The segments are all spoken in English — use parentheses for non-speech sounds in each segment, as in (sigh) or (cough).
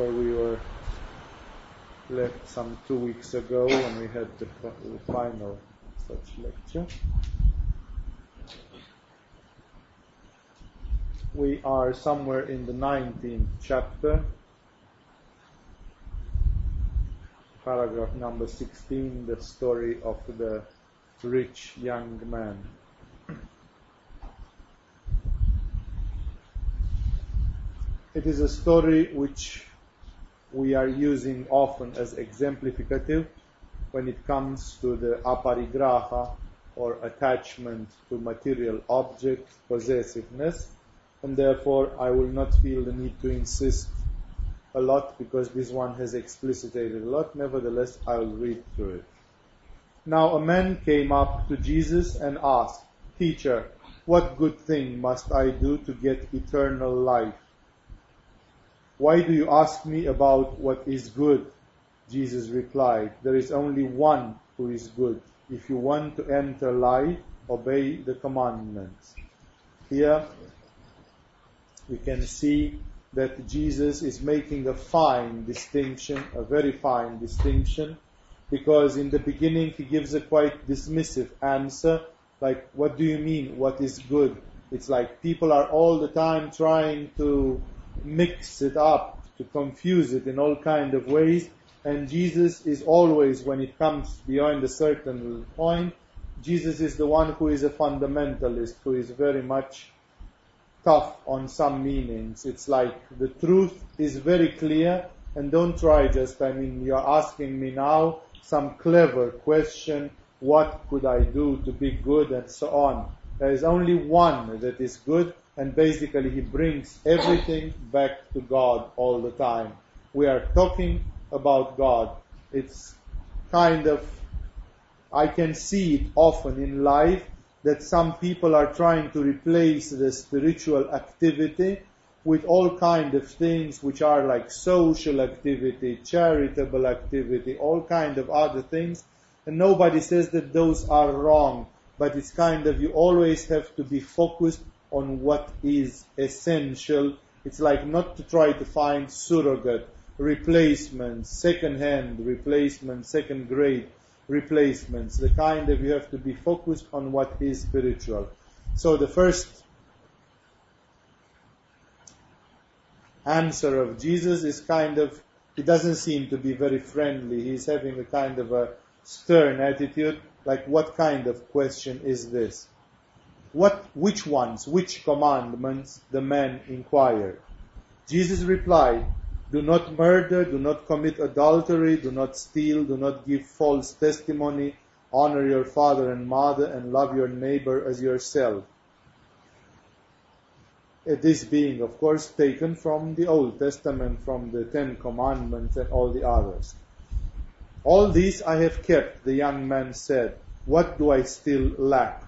where we were left some two weeks ago when we had the, the final such lecture. We are somewhere in the 19th chapter, paragraph number 16, the story of the rich young man. It is a story which we are using often as exemplificative when it comes to the aparigraha or attachment to material objects, possessiveness, and therefore I will not feel the need to insist a lot because this one has explicitated a lot. Nevertheless, I will read through it. Now a man came up to Jesus and asked, Teacher, what good thing must I do to get eternal life? Why do you ask me about what is good? Jesus replied, There is only one who is good. If you want to enter life, obey the commandments. Here we can see that Jesus is making a fine distinction, a very fine distinction, because in the beginning he gives a quite dismissive answer, like, what do you mean, what is good? It's like people are all the time trying to mix it up, to confuse it in all kind of ways. And Jesus is always, when it comes beyond a certain point, Jesus is the one who is a fundamentalist, who is very much tough on some meanings. It's like the truth is very clear, and don't try just, I mean, you're asking me now some clever question, what could I do to be good, and so on. There is only one that is good, and basically he brings everything back to God all the time. We are talking about God. It's kind of, I can see it often in life that some people are trying to replace the spiritual activity with all kind of things which are like social activity, charitable activity, all kind of other things. And nobody says that those are wrong, but it's kind of, you always have to be focused on what is essential. It's like not to try to find surrogate, replacements, second-hand replacements, second-grade replacements. The kind that you have to be focused on what is spiritual. So the first answer of Jesus is kind of, he doesn't seem to be very friendly. He's having a kind of a stern attitude, like what kind of question is this? What, which ones, which commandments the man inquired. Jesus replied, do not murder, do not commit adultery, do not steal, do not give false testimony, honor your father and mother, and love your neighbor as yourself. Uh, this being, of course, taken from the Old Testament, from the Ten Commandments and all the others. All these I have kept, the young man said. What do I still lack?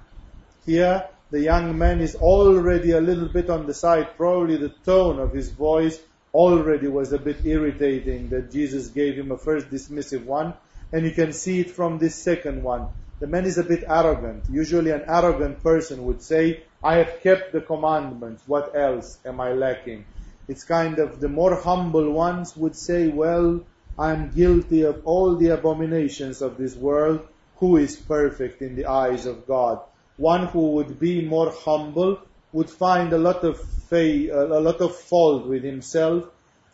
Here, the young man is already a little bit on the side. Probably the tone of his voice already was a bit irritating that Jesus gave him a first dismissive one. And you can see it from this second one. The man is a bit arrogant. Usually an arrogant person would say, I have kept the commandments. What else am I lacking? It's kind of the more humble ones would say, well, I'm guilty of all the abominations of this world. Who is perfect in the eyes of God? One who would be more humble would find a lot of fa- a lot of fault with himself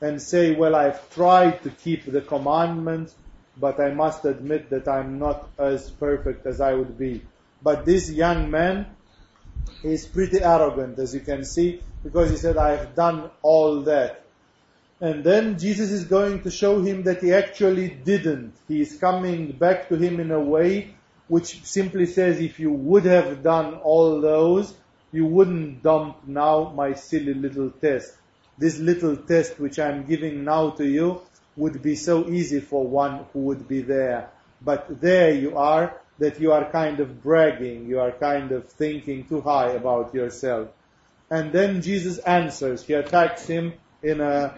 and say, well, I've tried to keep the commandments, but I must admit that I'm not as perfect as I would be. But this young man is pretty arrogant, as you can see, because he said, I've done all that. And then Jesus is going to show him that he actually didn't. He is coming back to him in a way which simply says if you would have done all those, you wouldn't dump now my silly little test. This little test which I'm giving now to you would be so easy for one who would be there. But there you are, that you are kind of bragging, you are kind of thinking too high about yourself. And then Jesus answers, he attacks him in a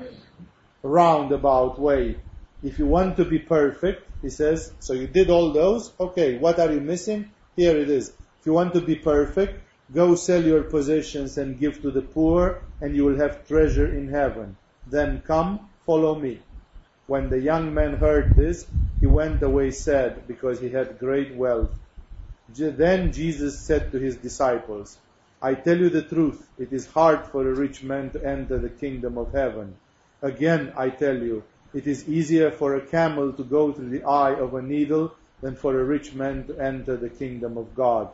roundabout way. If you want to be perfect, he says, so you did all those? Okay, what are you missing? Here it is. If you want to be perfect, go sell your possessions and give to the poor, and you will have treasure in heaven. Then come, follow me. When the young man heard this, he went away sad because he had great wealth. Then Jesus said to his disciples, I tell you the truth, it is hard for a rich man to enter the kingdom of heaven. Again, I tell you, it is easier for a camel to go through the eye of a needle than for a rich man to enter the kingdom of God.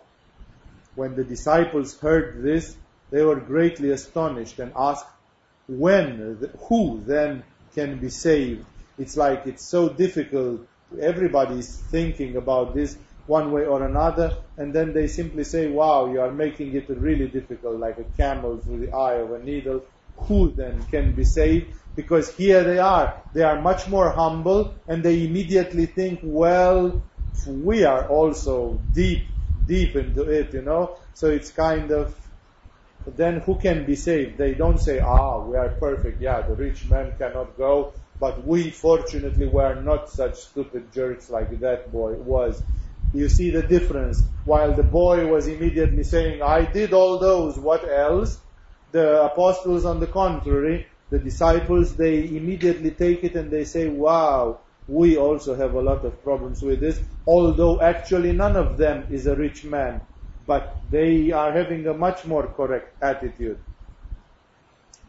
When the disciples heard this, they were greatly astonished and asked, when, who then can be saved? It's like it's so difficult. Everybody's thinking about this one way or another, and then they simply say, wow, you are making it really difficult, like a camel through the eye of a needle. Who then can be saved? Because here they are. They are much more humble, and they immediately think, well, we are also deep, deep into it, you know? So it's kind of, then who can be saved? They don't say, ah, we are perfect. Yeah, the rich man cannot go, but we fortunately were not such stupid jerks like that boy was. You see the difference. While the boy was immediately saying, I did all those, what else? The apostles, on the contrary, the disciples, they immediately take it and they say, wow, we also have a lot of problems with this, although actually none of them is a rich man, but they are having a much more correct attitude.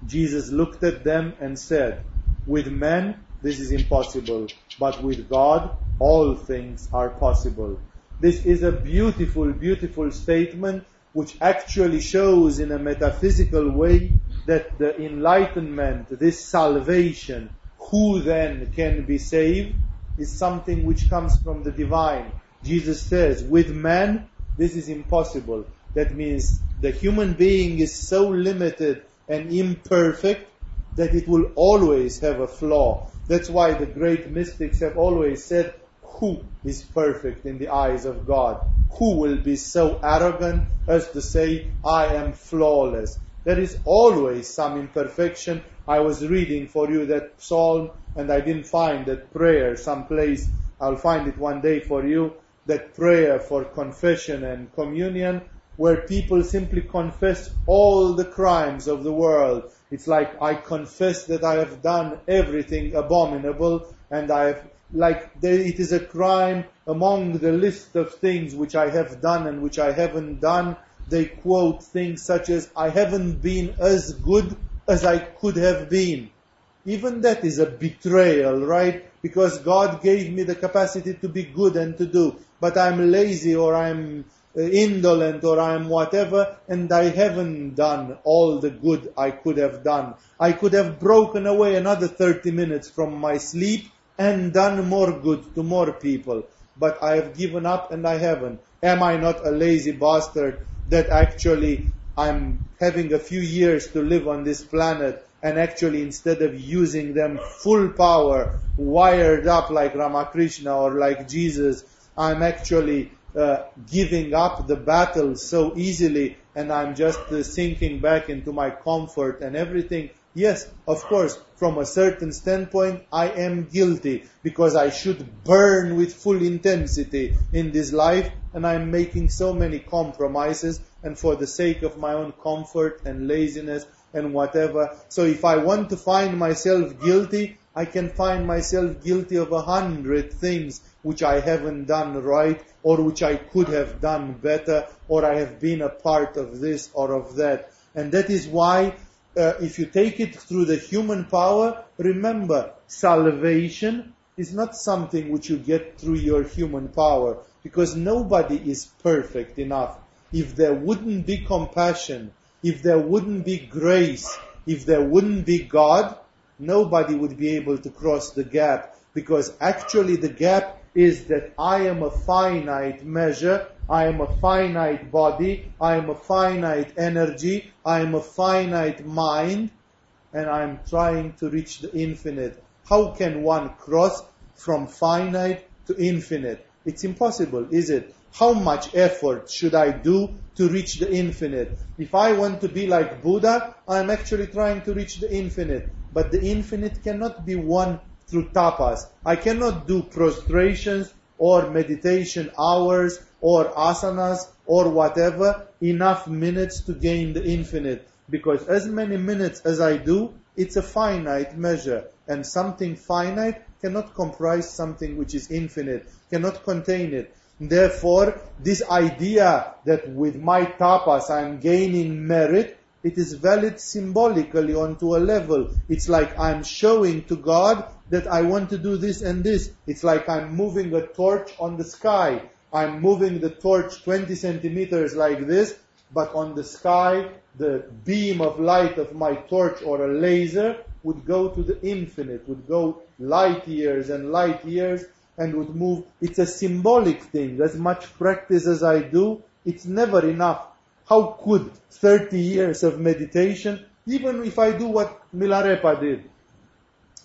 Jesus looked at them and said, with men, this is impossible, but with God, all things are possible. This is a beautiful, beautiful statement which actually shows in a metaphysical way that the enlightenment, this salvation, who then can be saved, is something which comes from the divine. Jesus says, with man, this is impossible. That means the human being is so limited and imperfect that it will always have a flaw. That's why the great mystics have always said, who is perfect in the eyes of God? Who will be so arrogant as to say, I am flawless? There is always some imperfection. I was reading for you that psalm and I didn't find that prayer someplace. I'll find it one day for you. That prayer for confession and communion where people simply confess all the crimes of the world. It's like I confess that I have done everything abominable and I have like it is a crime among the list of things which I have done and which I haven't done. They quote things such as, I haven't been as good as I could have been. Even that is a betrayal, right? Because God gave me the capacity to be good and to do, but I'm lazy or I'm uh, indolent or I'm whatever, and I haven't done all the good I could have done. I could have broken away another 30 minutes from my sleep and done more good to more people, but I have given up and I haven't. Am I not a lazy bastard that actually I'm having a few years to live on this planet and actually instead of using them full power, wired up like Ramakrishna or like Jesus, I'm actually uh, giving up the battle so easily and I'm just uh, sinking back into my comfort and everything. Yes, of course, from a certain standpoint, I am guilty because I should burn with full intensity in this life and I'm making so many compromises and for the sake of my own comfort and laziness and whatever. So if I want to find myself guilty, I can find myself guilty of a hundred things which I haven't done right or which I could have done better or I have been a part of this or of that. And that is why uh, if you take it through the human power, remember, salvation is not something which you get through your human power, because nobody is perfect enough. If there wouldn't be compassion, if there wouldn't be grace, if there wouldn't be God, nobody would be able to cross the gap, because actually the gap is that I am a finite measure I am a finite body, I am a finite energy, I am a finite mind, and I am trying to reach the infinite. How can one cross from finite to infinite? It's impossible, is it? How much effort should I do to reach the infinite? If I want to be like Buddha, I'm actually trying to reach the infinite. But the infinite cannot be won through tapas. I cannot do prostrations or meditation hours or asanas or whatever enough minutes to gain the infinite. Because as many minutes as I do, It's a finite measure, and something finite cannot comprise something which is infinite, cannot contain it. Therefore, this idea that with my tapas I'm gaining merit, it is valid symbolically onto a level. It's like I'm showing to God that I want to do this and this. It's like I'm moving a torch on the sky. I'm moving the torch 20 centimeters like this, but on the sky, the beam of light of my torch or a laser would go to the infinite, would go light years and light years and would move. It's a symbolic thing. As much practice as I do, it's never enough. How could 30 years of meditation, even if I do what Milarepa did,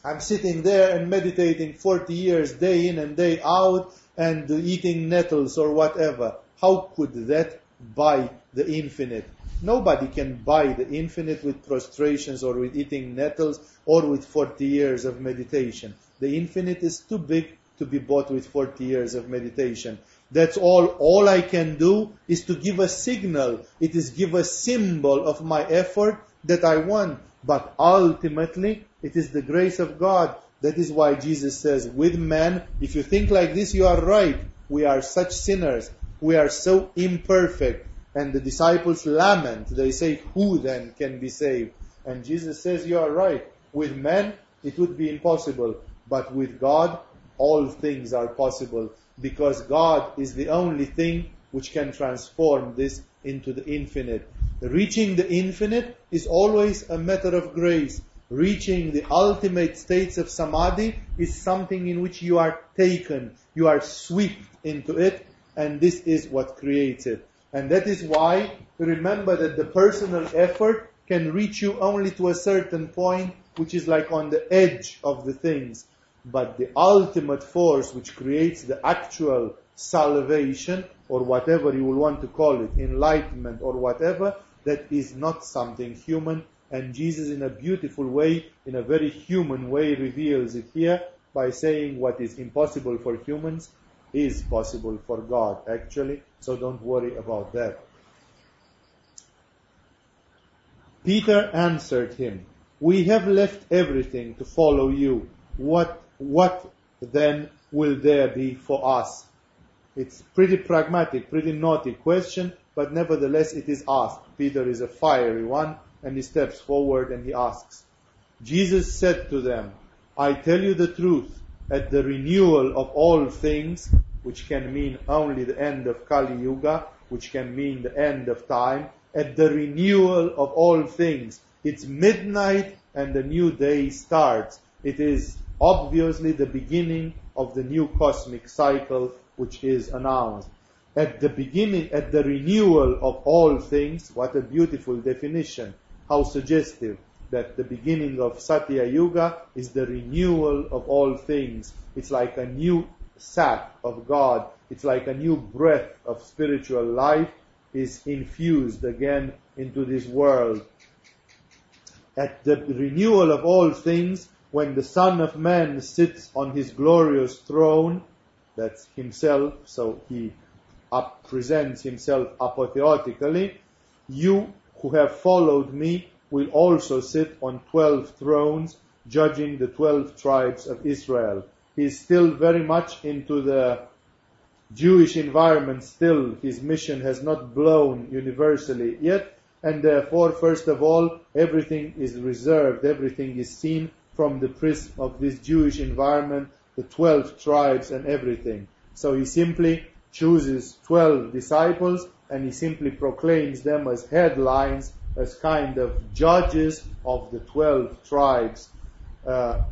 I'm sitting there and meditating 40 years, day in and day out, and eating nettles or whatever. How could that buy the infinite? Nobody can buy the infinite with prostrations or with eating nettles or with 40 years of meditation. The infinite is too big to be bought with 40 years of meditation. That's all. All I can do is to give a signal. It is give a symbol of my effort that I want. But ultimately, it is the grace of God. That is why Jesus says, with men, if you think like this, you are right. We are such sinners. We are so imperfect. And the disciples lament. They say, who then can be saved? And Jesus says, you are right. With men, it would be impossible. But with God, all things are possible. Because God is the only thing which can transform this into the infinite. Reaching the infinite is always a matter of grace. Reaching the ultimate states of samadhi is something in which you are taken, you are swept into it, and this is what creates it. And that is why remember that the personal effort can reach you only to a certain point, which is like on the edge of the things. But the ultimate force which creates the actual salvation, or whatever you will want to call it, enlightenment or whatever, that is not something human. And Jesus, in a beautiful way, in a very human way, reveals it here by saying what is impossible for humans is possible for God, actually. So don't worry about that. Peter answered him, We have left everything to follow you. What, what then will there be for us? It's pretty pragmatic, pretty naughty question, but nevertheless it is asked. Peter is a fiery one, and he steps forward and he asks. Jesus said to them, I tell you the truth, at the renewal of all things, which can mean only the end of Kali Yuga, which can mean the end of time, at the renewal of all things, it's midnight and the new day starts. It is obviously the beginning of the new cosmic cycle which is announced at the beginning, at the renewal of all things. What a beautiful definition. How suggestive that the beginning of Satya Yuga is the renewal of all things. It's like a new sap of God. It's like a new breath of spiritual life is infused again into this world. At the renewal of all things, when the Son of Man sits on his glorious throne, that's himself, so he up, presents himself apotheotically, you who have followed me will also sit on twelve thrones, judging the twelve tribes of Israel. He's still very much into the Jewish environment still. His mission has not blown universally yet, and therefore, first of all, everything is reserved, everything is seen from the prism of this Jewish environment, the twelve tribes and everything. So he simply chooses 12 disciples and he simply proclaims them as headlines, as kind of judges of the 12 tribes, uh,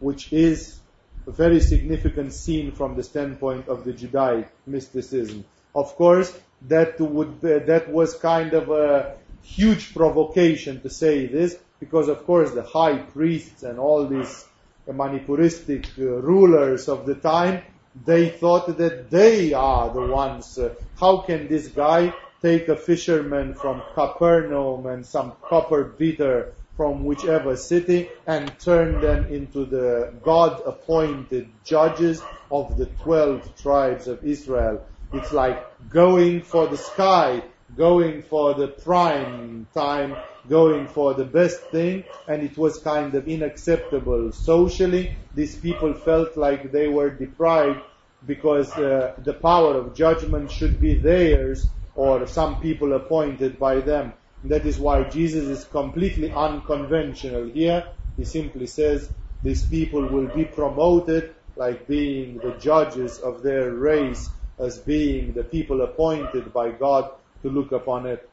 which is a very significant scene from the standpoint of the Judaic mysticism. Of course, that would be, that was kind of a huge provocation to say this, because of course the high priests and all these Manipuristic uh, rulers of the time they thought that they are the ones. Uh, how can this guy take a fisherman from Capernaum and some copper beater from whichever city and turn them into the God appointed judges of the 12 tribes of Israel? It's like going for the sky, going for the prime time, going for the best thing, and it was kind of unacceptable socially. These people felt like they were deprived because uh, the power of judgment should be theirs or some people appointed by them. That is why Jesus is completely unconventional here. He simply says these people will be promoted like being the judges of their race as being the people appointed by God to look upon it.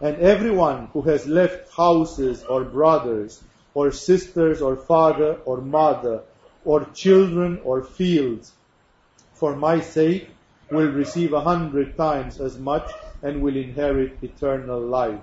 And everyone who has left houses or brothers or sisters or father or mother or children or fields for my sake will receive a hundred times as much and will inherit eternal life.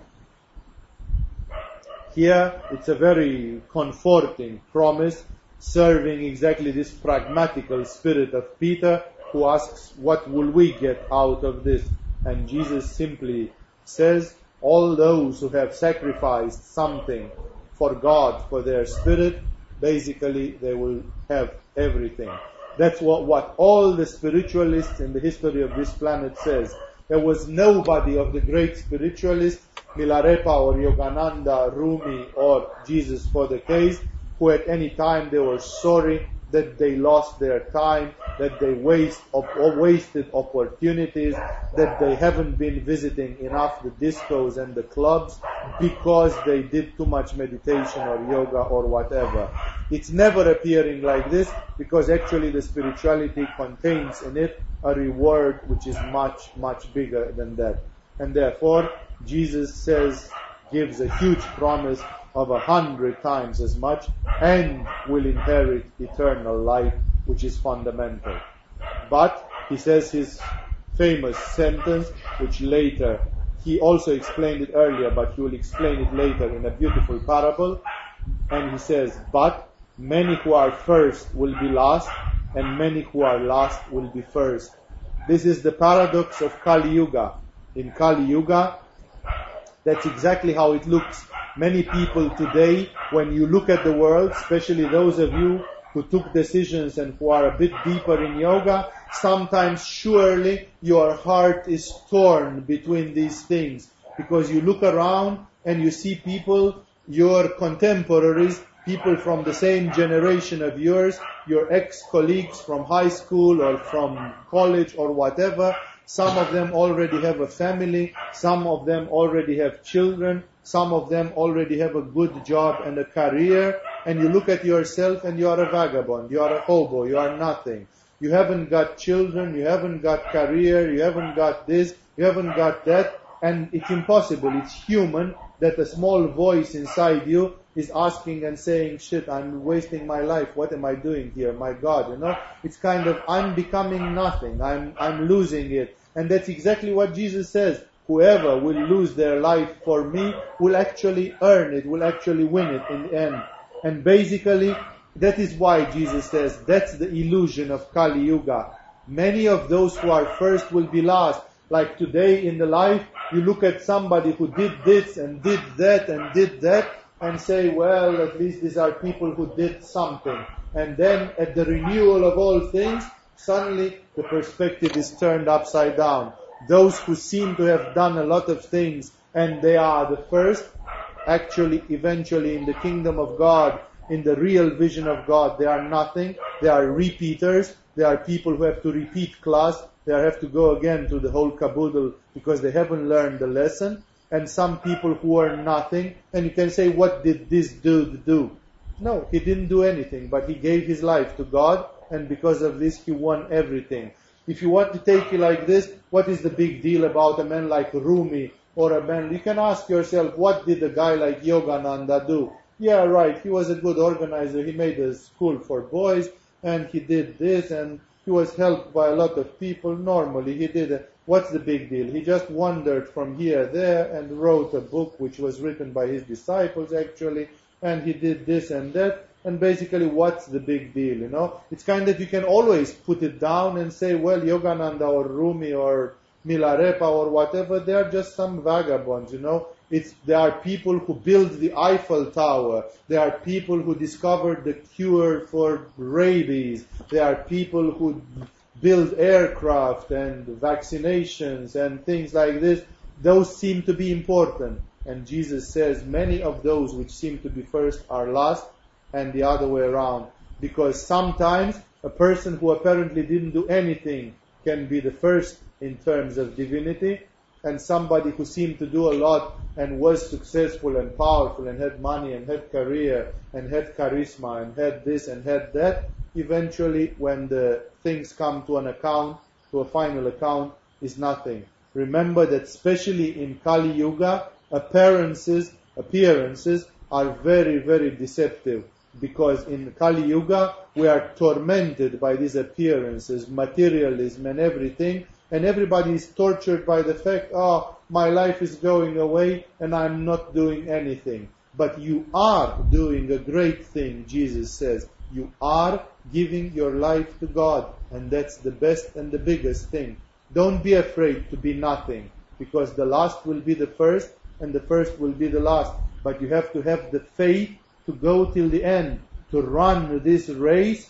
Here it's a very comforting promise serving exactly this pragmatical spirit of Peter who asks, what will we get out of this? And Jesus simply says, all those who have sacrificed something for God, for their spirit, basically they will have everything. That's what, what all the spiritualists in the history of this planet says. There was nobody of the great spiritualists, Milarepa or Yogananda, Rumi or Jesus for the case, who at any time they were sorry that they lost their time, that they waste or wasted opportunities, that they haven't been visiting enough the discos and the clubs because they did too much meditation or yoga or whatever. It's never appearing like this because actually the spirituality contains in it a reward which is much, much bigger than that. And therefore, Jesus says, gives a huge promise of a hundred times as much and will inherit eternal life, which is fundamental. But he says his famous sentence, which later he also explained it earlier, but he will explain it later in a beautiful parable. And he says, but many who are first will be last, and many who are last will be first. This is the paradox of Kali Yuga. In Kali Yuga, that's exactly how it looks many people today, when you look at the world, especially those of you who took decisions and who are a bit deeper in yoga, sometimes surely your heart is torn between these things because you look around and you see people, your contemporaries, people from the same generation of yours, your ex-colleagues from high school or from college or whatever, some of them already have a family, some of them already have children, some of them already have a good job and a career, and you look at yourself and you are a vagabond, you are a hobo, you are nothing. You haven't got children, you haven't got career, you haven't got this, you haven't got that, and it's impossible, it's human that a small voice inside you is asking and saying, shit, I'm wasting my life, what am I doing here? My God, you know? It's kind of, I'm becoming nothing, I'm, I'm losing it. And that's exactly what Jesus says whoever will lose their life for me will actually earn it, will actually win it in the end. And basically, that is why Jesus says that's the illusion of Kali Yuga. Many of those who are first will be last. Like today in the life, you look at somebody who did this and did that and did that and say, well, at least these are people who did something. And then at the renewal of all things, suddenly the perspective is turned upside down those who seem to have done a lot of things and they are the first, actually, eventually in the kingdom of God, in the real vision of God, they are nothing. They are repeaters. They are people who have to repeat class. They have to go again to the whole caboodle because they haven't learned the lesson. And some people who are nothing. And you can say, what did this dude do? No, he didn't do anything, but he gave his life to God, and because of this, he won everything. If you want to take it like this, what is the big deal about a man like Rumi or a man? You can ask yourself, what did a guy like Yogananda do? Yeah, right. He was a good organizer. He made a school for boys and he did this and he was helped by a lot of people. Normally he did. What's the big deal? He just wandered from here, there and wrote a book which was written by his disciples actually and he did this and that and basically what's the big deal, you know? It's kind of, you can always put it down and say, well, Yogananda or Rumi or Milarepa or whatever, they are just some vagabonds, you know? It's, there are people who built the Eiffel Tower. There are people who discovered the cure for rabies. There are people who build aircraft and vaccinations and things like this, those seem to be important. And Jesus says many of those which seem to be first are last and the other way around. Because sometimes a person who apparently didn't do anything can be the first in terms of divinity, and somebody who seemed to do a lot and was successful and powerful and had money and had career and had charisma and had this and had that, eventually when the things come to an account, to a final account, is nothing. Remember that especially in Kali Yuga, appearances, appearances are very, very deceptive because in Kali Yuga we are tormented by these appearances, materialism and everything, and everybody is tortured by the fact, oh, my life is going away and I'm not doing anything. But you are doing a great thing, Jesus says. You are giving your life to God, and that's the best and the biggest thing. Don't be afraid to be nothing, because the last will be the first, and the first will be the last. But you have to have the faith to go till the end, to run this race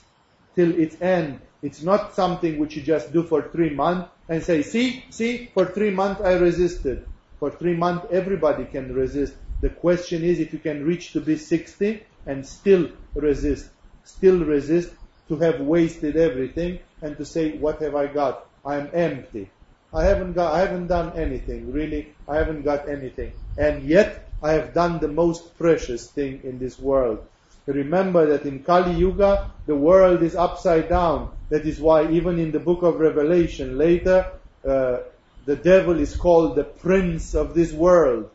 till its end. It's not something which you just do for three months and say, see, see, for three months I resisted. For three months everybody can resist. The question is if you can reach to be 60 and still resist, still resist to have wasted everything and to say, what have I got? I am empty. I haven't got, I haven't done anything, really. I haven't got anything. And yet, I have done the most precious thing in this world. Remember that in Kali Yuga, the world is upside down. That is why even in the book of Revelation later, uh, the devil is called the prince of this world.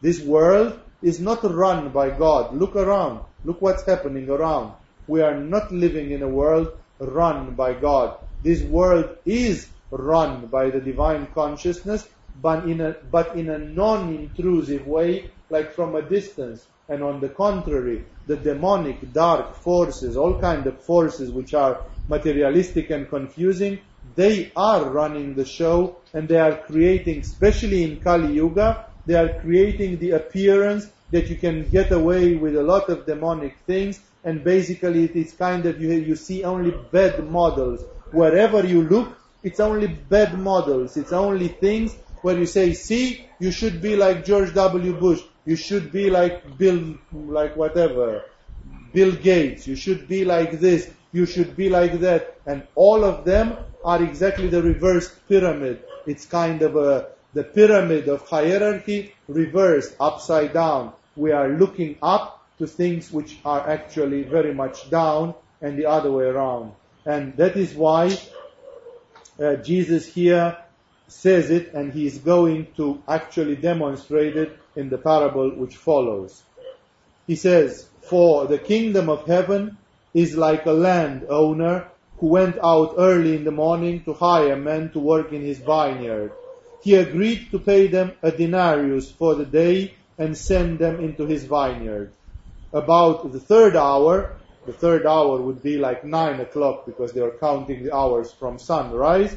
This world is not run by God. Look around. Look what's happening around. We are not living in a world run by God. This world is run by the divine consciousness, but in a, but in a non-intrusive way, like from a distance. And on the contrary, the demonic, dark forces, all kind of forces which are materialistic and confusing, they are running the show and they are creating, especially in Kali Yuga, they are creating the appearance that you can get away with a lot of demonic things and basically it is kind of, you, you see only bad models. Wherever you look, it's only bad models. It's only things where you say, see, you should be like George W. Bush. You should be like Bill, like whatever, Bill Gates. You should be like this. You should be like that. And all of them are exactly the reversed pyramid. It's kind of a, the pyramid of hierarchy reversed, upside down. We are looking up to things which are actually very much down and the other way around. And that is why uh, Jesus here says it and he is going to actually demonstrate it in the parable which follows. He says, For the kingdom of heaven is like a landowner who went out early in the morning to hire men to work in his vineyard. He agreed to pay them a denarius for the day and send them into his vineyard. About the third hour, the third hour would be like nine o'clock because they are counting the hours from sunrise.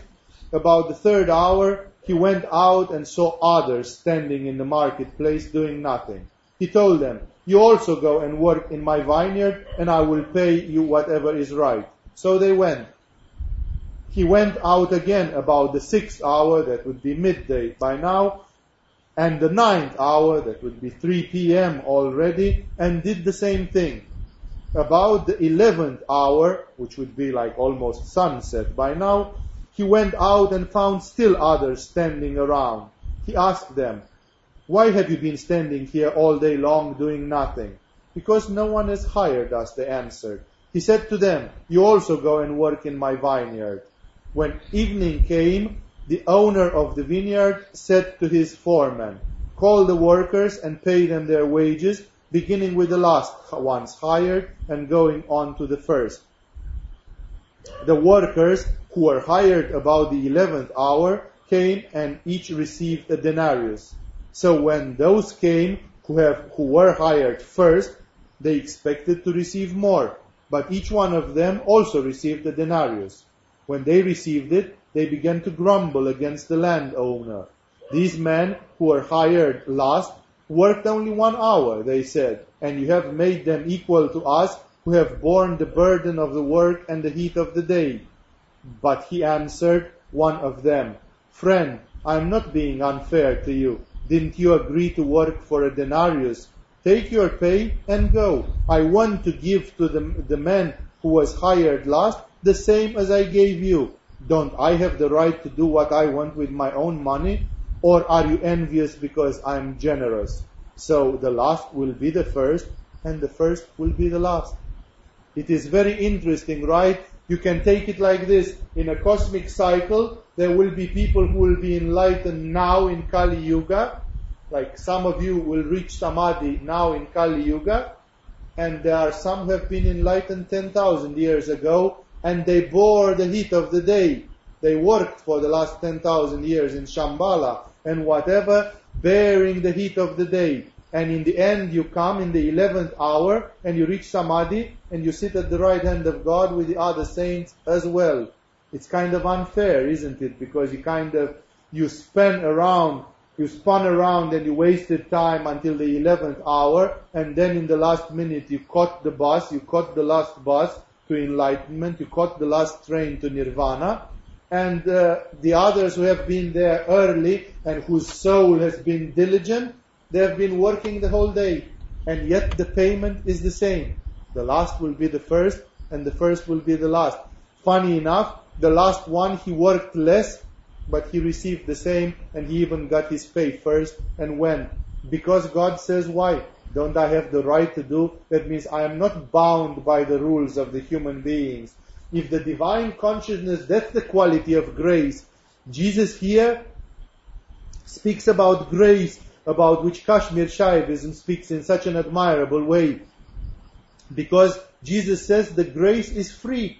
About the third hour, he went out and saw others standing in the marketplace doing nothing. He told them, you also go and work in my vineyard and I will pay you whatever is right. So they went. He went out again about the sixth hour, that would be midday by now, and the ninth hour, that would be 3 p.m. already, and did the same thing. About the eleventh hour, which would be like almost sunset by now, he went out and found still others standing around. He asked them, Why have you been standing here all day long doing nothing? Because no one has hired us, they answered. He said to them, You also go and work in my vineyard. When evening came, the owner of the vineyard said to his foreman, Call the workers and pay them their wages, beginning with the last ones hired and going on to the first. The workers who were hired about the eleventh hour came and each received a denarius. So when those came who have, who were hired first, they expected to receive more, but each one of them also received a denarius. When they received it, they began to grumble against the landowner. These men who were hired last worked only one hour, they said, and you have made them equal to us who have borne the burden of the work and the heat of the day. But he answered one of them, Friend, I am not being unfair to you. Didn't you agree to work for a denarius? Take your pay and go. I want to give to the, the man who was hired last the same as I gave you. Don't I have the right to do what I want with my own money? Or are you envious because I'm generous? So the last will be the first, and the first will be the last. It is very interesting, right? You can take it like this. In a cosmic cycle, there will be people who will be enlightened now in Kali Yuga. Like some of you will reach Samadhi now in Kali Yuga. And there are some who have been enlightened 10,000 years ago and they bore the heat of the day. They worked for the last 10,000 years in Shambhala and whatever, bearing the heat of the day. And in the end, you come in the 11th hour and you reach Samadhi and you sit at the right hand of God with the other saints as well. It's kind of unfair, isn't it? Because you kind of, you spin around, you spun around and you wasted time until the 11th hour and then in the last minute you caught the bus, you caught the last bus to enlightenment, you caught the last train to nirvana and uh, the others who have been there early and whose soul has been diligent, they have been working the whole day, and yet the payment is the same. The last will be the first, and the first will be the last. Funny enough, the last one he worked less, but he received the same, and he even got his pay first. And when? Because God says why? Don't I have the right to do? That means I am not bound by the rules of the human beings. If the divine consciousness, that's the quality of grace. Jesus here speaks about grace about which Kashmir Shaivism speaks in such an admirable way. Because Jesus says the grace is free.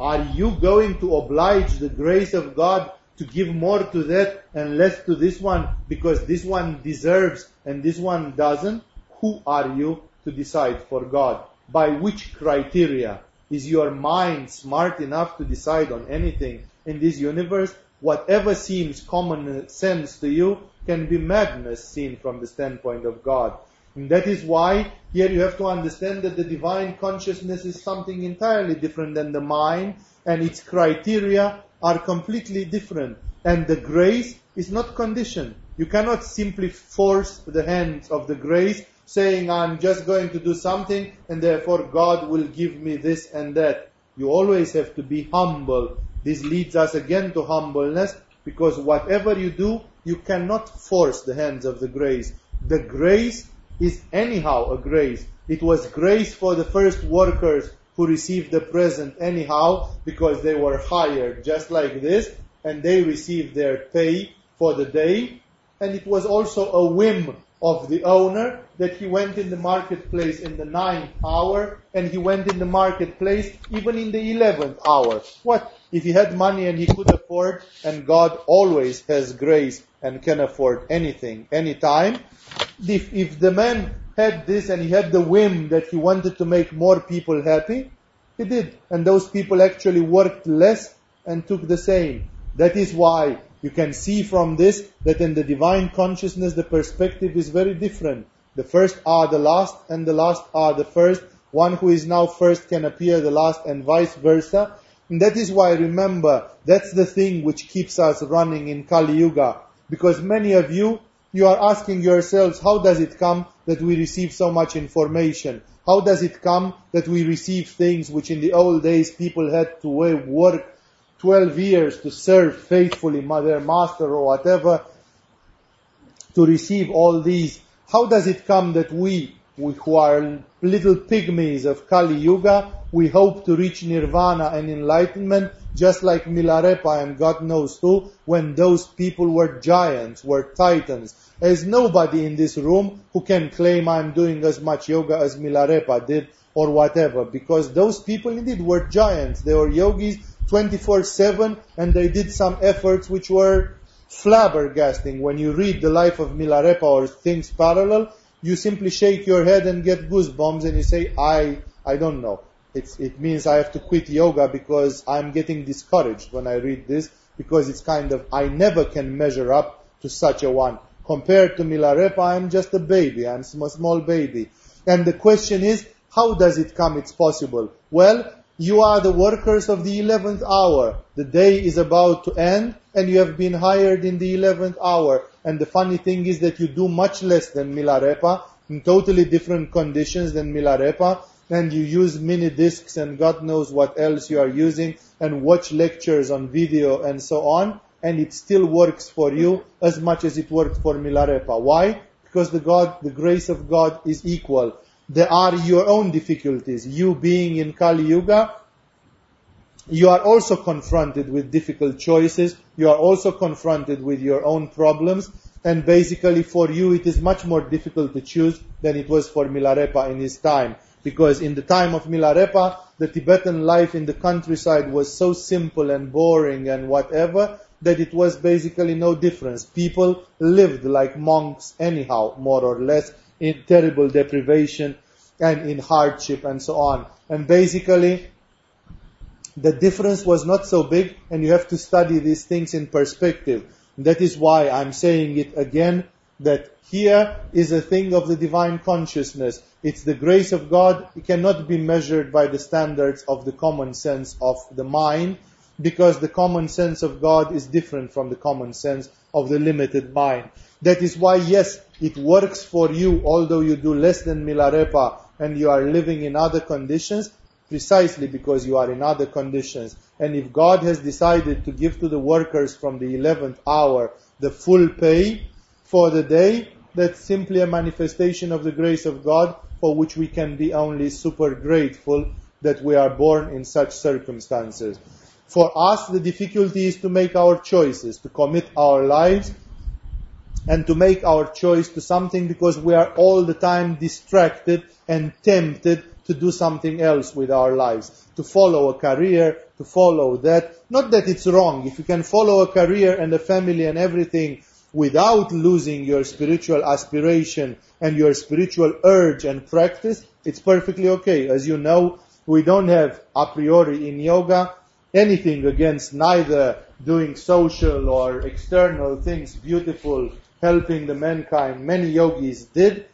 Are you going to oblige the grace of God to give more to that and less to this one because this one deserves and this one doesn't? Who are you to decide for God? By which criteria? Is your mind smart enough to decide on anything in this universe? Whatever seems common sense to you can be madness seen from the standpoint of God. And that is why here you have to understand that the divine consciousness is something entirely different than the mind and its criteria are completely different. And the grace is not conditioned. You cannot simply force the hands of the grace saying, I'm just going to do something and therefore God will give me this and that. You always have to be humble. This leads us again to humbleness because whatever you do, you cannot force the hands of the grace. The grace is anyhow a grace. It was grace for the first workers who received the present anyhow because they were hired just like this and they received their pay for the day. And it was also a whim of the owner that he went in the marketplace in the ninth hour and he went in the marketplace even in the eleventh hour. What? If he had money and he could afford, and God always has grace and can afford anything, anytime. If, if the man had this and he had the whim that he wanted to make more people happy, he did. And those people actually worked less and took the same. That is why you can see from this that in the divine consciousness the perspective is very different. The first are the last and the last are the first. One who is now first can appear the last and vice versa. And that is why remember, that's the thing which keeps us running in Kali Yuga. Because many of you, you are asking yourselves, how does it come that we receive so much information? How does it come that we receive things which in the old days people had to work 12 years to serve faithfully their master or whatever, to receive all these, how does it come that we, we who are little pygmies of Kali Yuga, we hope to reach nirvana and enlightenment just like Milarepa and God knows who, when those people were giants, were titans. There's nobody in this room who can claim I'm doing as much yoga as Milarepa did or whatever, because those people indeed were giants. They were yogis 24-7 and they did some efforts which were flabbergasting. When you read the life of Milarepa or things parallel, you simply shake your head and get goosebumps and you say, I, I don't know. It's, it means I have to quit yoga because I'm getting discouraged when I read this because it's kind of, I never can measure up to such a one. Compared to Milarepa, I'm just a baby. I'm a small baby. And the question is, how does it come it's possible? Well, You are the workers of the 11th hour. The day is about to end and you have been hired in the 11th hour. And the funny thing is that you do much less than Milarepa in totally different conditions than Milarepa and you use mini discs and God knows what else you are using and watch lectures on video and so on and it still works for you as much as it worked for Milarepa. Why? Because the God, the grace of God is equal. There are your own difficulties. You being in Kali Yuga, you are also confronted with difficult choices. You are also confronted with your own problems. And basically for you it is much more difficult to choose than it was for Milarepa in his time. Because in the time of Milarepa, the Tibetan life in the countryside was so simple and boring and whatever that it was basically no difference. People lived like monks anyhow, more or less, in terrible deprivation and in hardship and so on. And basically, the difference was not so big and you have to study these things in perspective. That is why I'm saying it again, that here is a thing of the divine consciousness. It's the grace of God. It cannot be measured by the standards of the common sense of the mind, because the common sense of God is different from the common sense of the limited mind. That is why, yes, it works for you, although you do less than Milarepa and you are living in other conditions, precisely because you are in other conditions. And if God has decided to give to the workers from the 11th hour the full pay for the day, that's simply a manifestation of the grace of God for which we can be only super grateful that we are born in such circumstances. For us, the difficulty is to make our choices, to commit our lives, and to make our choice to something because we are all the time distracted and tempted to do something else with our lives, to follow a career, to follow that. Not that it's wrong. If you can follow a career and a family and everything without losing your spiritual aspiration and your spiritual urge and practice, it's perfectly okay. As you know, we don't have a priori in yoga anything against neither doing social or external things beautiful, helping the mankind. Many yogis did,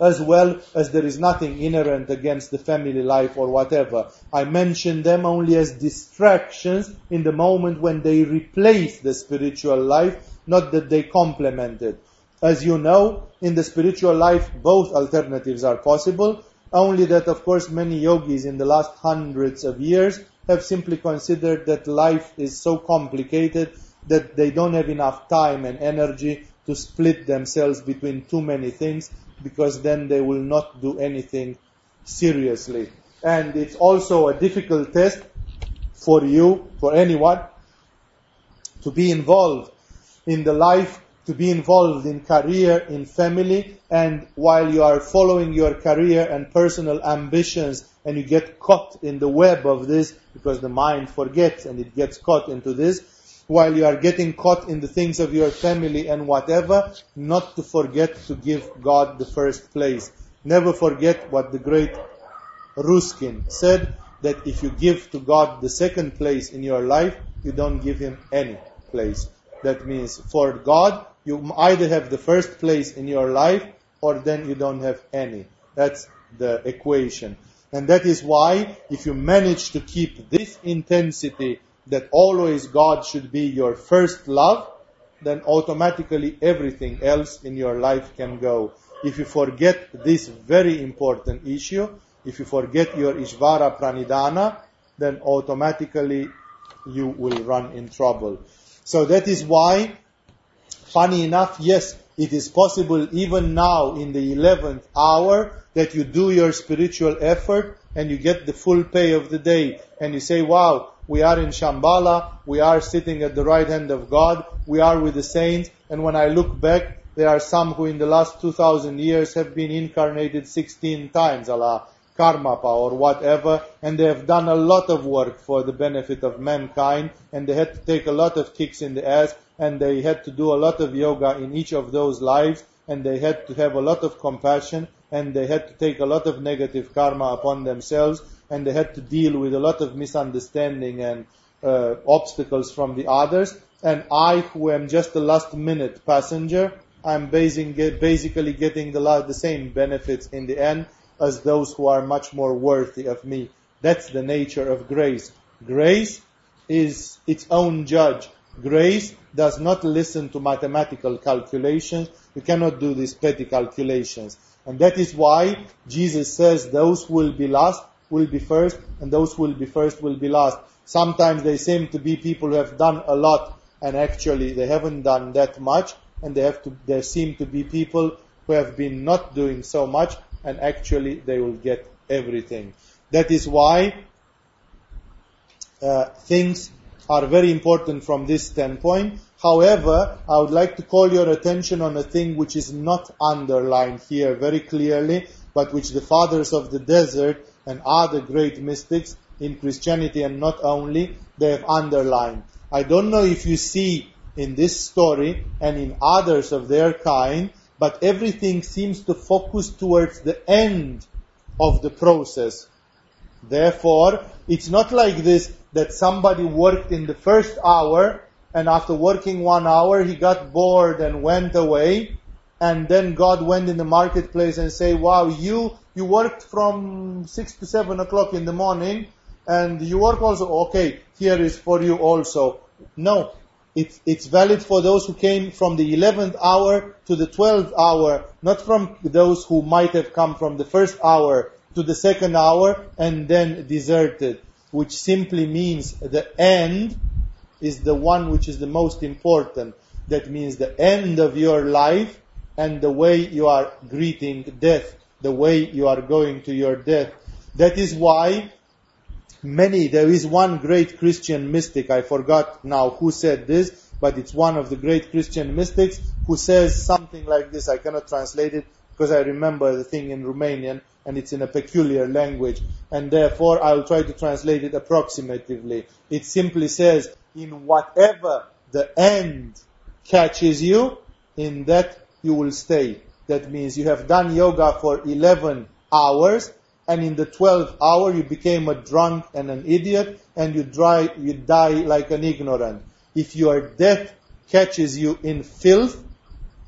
as well as there is nothing inherent against the family life or whatever. I mention them only as distractions in the moment when they replace the spiritual life, not that they complement it. As you know, in the spiritual life, both alternatives are possible, only that of course many yogis in the last hundreds of years have simply considered that life is so complicated that they don't have enough time and energy to split themselves between too many things because then they will not do anything seriously. And it's also a difficult test for you, for anyone, to be involved in the life, to be involved in career, in family, and while you are following your career and personal ambitions and you get caught in the web of this because the mind forgets and it gets caught into this, while you are getting caught in the things of your family and whatever, not to forget to give God the first place. Never forget what the great Ruskin said, that if you give to God the second place in your life, you don't give Him any place. That means for God, you either have the first place in your life or then you don't have any. That's the equation. And that is why if you manage to keep this intensity that always God should be your first love, then automatically everything else in your life can go. If you forget this very important issue, if you forget your Ishvara Pranidhana, then automatically you will run in trouble. So that is why, funny enough, yes, it is possible even now in the 11th hour that you do your spiritual effort and you get the full pay of the day and you say, wow, we are in Shambhala, we are sitting at the right hand of God, we are with the saints, and when I look back, there are some who in the last 2000 years have been incarnated 16 times, Allah, Karmapa or whatever, and they have done a lot of work for the benefit of mankind, and they had to take a lot of kicks in the ass, and they had to do a lot of yoga in each of those lives, and they had to have a lot of compassion, and they had to take a lot of negative karma upon themselves, and they had to deal with a lot of misunderstanding and uh, obstacles from the others. And I, who am just a last minute passenger, I'm basically getting the, the same benefits in the end as those who are much more worthy of me That's the nature of grace. Grace is its own judge. Grace does not listen to mathematical calculations. You cannot do these petty calculations. And that is why Jesus says those who will be last will be first, and those who will be first will be last. Sometimes they seem to be people who have done a lot, and actually they haven't done that much, and they have to, there seem to be people who have been not doing so much, and actually they will get everything. That is why uh, things are very important from this standpoint. However, I would like to call your attention on a thing which is not underlined here very clearly, but which the fathers of the desert and other great mystics in Christianity and not only, they have underlined. I don't know if you see in this story and in others of their kind, but everything seems to focus towards the end of the process. Therefore, it's not like this that somebody worked in the first hour and after working one hour he got bored and went away and then God went in the marketplace and say, wow, you, you worked from six to seven o'clock in the morning and you work also, okay, here is for you also. No, it's, it's valid for those who came from the 11th hour to the 12th hour, not from those who might have come from the first hour to the second hour and then deserted which simply means the end is the one which is the most important. That means the end of your life and the way you are greeting death, the way you are going to your death. That is why many, there is one great Christian mystic, I forgot now who said this, but it's one of the great Christian mystics who says something like this. I cannot translate it because I remember the thing in Romanian and it's in a peculiar language, and therefore I will try to translate it approximately. It simply says, in whatever the end catches you, in that you will stay. That means you have done yoga for 11 hours, and in the 12th hour you became a drunk and an idiot, and you, dry, you die like an ignorant. If your death catches you in filth,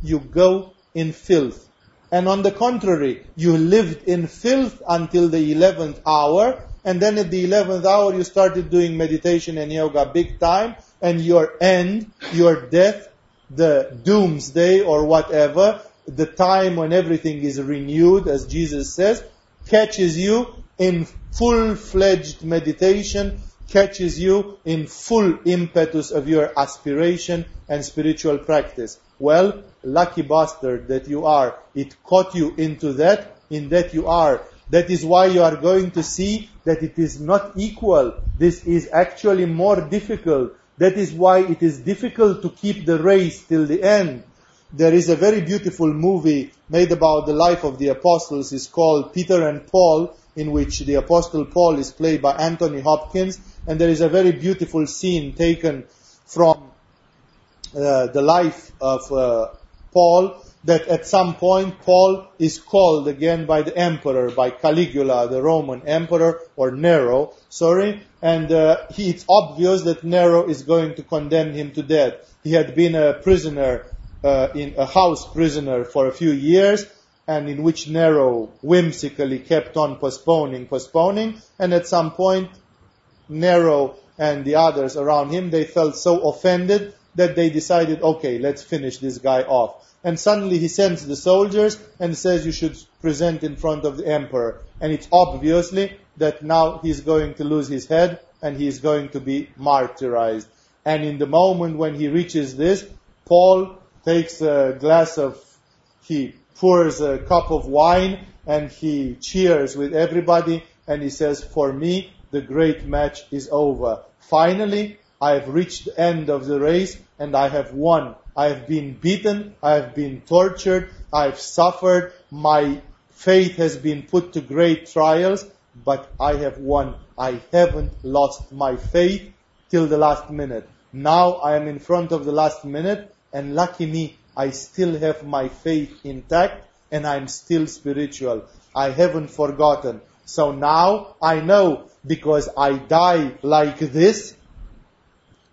you go in filth. And on the contrary, you lived in filth until the 11th hour, and then at the 11th hour you started doing meditation and yoga big time, and your end, your death, the doomsday or whatever, the time when everything is renewed, as Jesus says, catches you in full-fledged meditation, catches you in full impetus of your aspiration and spiritual practice. Well, lucky bastard that you are. It caught you into that, in that you are. That is why you are going to see that it is not equal. This is actually more difficult. That is why it is difficult to keep the race till the end. There is a very beautiful movie made about the life of the apostles. It's called Peter and Paul, in which the apostle Paul is played by Anthony Hopkins. And there is a very beautiful scene taken from uh, the life of uh, Paul that at some point Paul is called again by the emperor, by Caligula, the Roman emperor, or Nero, sorry, and uh, he, it's obvious that Nero is going to condemn him to death. He had been a prisoner, uh, in a house prisoner for a few years, and in which Nero whimsically kept on postponing, postponing, and at some point Nero and the others around him, they felt so offended that they decided, okay, let's finish this guy off. And suddenly he sends the soldiers and says you should present in front of the emperor. And it's obviously that now he's going to lose his head and he's going to be martyrized. And in the moment when he reaches this, Paul takes a glass of, he pours a cup of wine and he cheers with everybody and he says, for me, the great match is over. Finally, I have reached the end of the race and I have won. I have been beaten, I have been tortured, I have suffered, my faith has been put to great trials, but I have won. I haven't lost my faith till the last minute. Now I am in front of the last minute, and lucky me, I still have my faith intact, and I'm still spiritual. I haven't forgotten. So now I know because I die like this,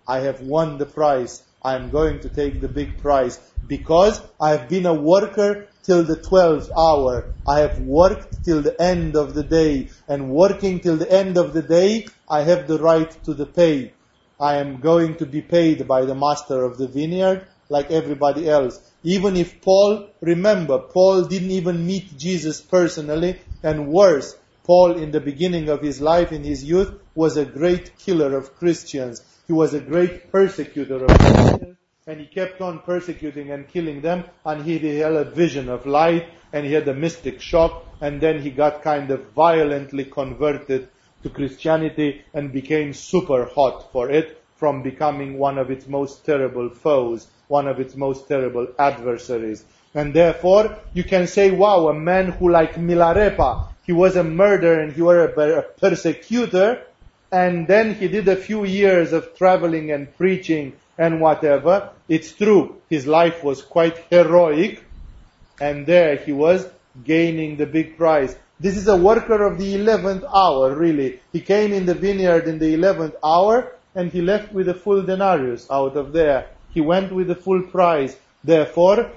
I have won the prize. I am going to take the big prize because I have been a worker till the 12th hour. I have worked till the end of the day. And working till the end of the day, I have the right to the pay. I am going to be paid by the master of the vineyard like everybody else. Even if Paul, remember, Paul didn't even meet Jesus personally, and worse, Paul in the beginning of his life, in his youth, was a great killer of Christians. He was a great persecutor of Christians, and he kept on persecuting and killing them, and he had a vision of light, and he had a mystic shock, and then he got kind of violently converted to Christianity and became super hot for it from becoming one of its most terrible foes, one of its most terrible adversaries. And therefore, you can say, wow, a man who like Milarepa, he was a murderer and he was a persecutor, and then he did a few years of traveling and preaching and whatever. It's true, his life was quite heroic, and there he was gaining the big prize. This is a worker of the 11th hour, really. He came in the vineyard in the 11th hour, and he left with a full denarius out of there. He went with the full price. Therefore,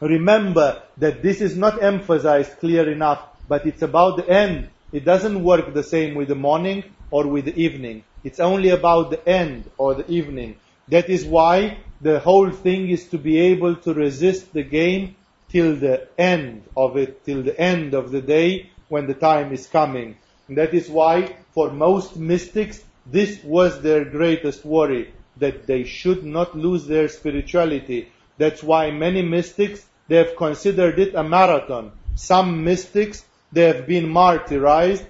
remember that this is not emphasized clear enough, but it's about the end. It doesn't work the same with the morning or with the evening. It's only about the end or the evening. That is why the whole thing is to be able to resist the game till the end of it, till the end of the day when the time is coming. And that is why for most mystics, this was their greatest worry, that they should not lose their spirituality. That's why many mystics, they have considered it a marathon. Some mystics, they have been martyrized,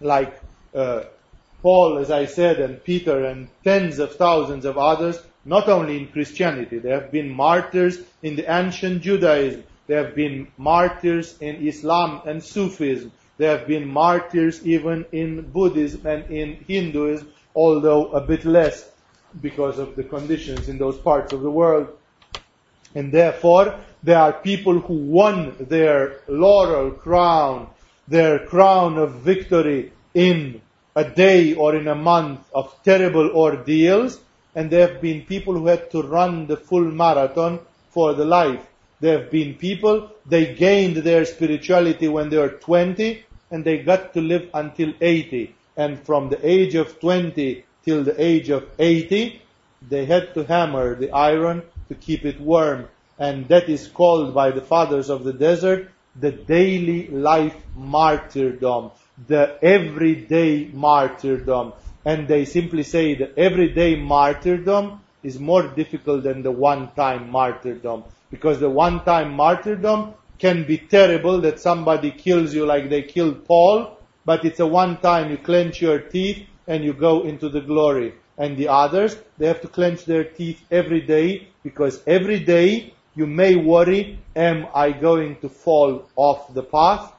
like uh, Paul, as I said, and Peter, and tens of thousands of others, not only in Christianity. They have been martyrs in the ancient Judaism. They have been martyrs in Islam and Sufism. There have been martyrs even in Buddhism and in Hinduism, although a bit less because of the conditions in those parts of the world. And therefore, there are people who won their laurel crown, their crown of victory in a day or in a month of terrible ordeals, and there have been people who had to run the full marathon for the life. There have been people, they gained their spirituality when they were 20, and they got to live until 80. And from the age of 20 till the age of 80, they had to hammer the iron to keep it warm. And that is called by the fathers of the desert the daily life martyrdom, the everyday martyrdom. And they simply say the everyday martyrdom is more difficult than the one-time martyrdom. Because the one-time martyrdom can be terrible that somebody kills you like they killed Paul, but it's a one time you clench your teeth and you go into the glory. And the others, they have to clench their teeth every day because every day you may worry, am I going to fall off the path?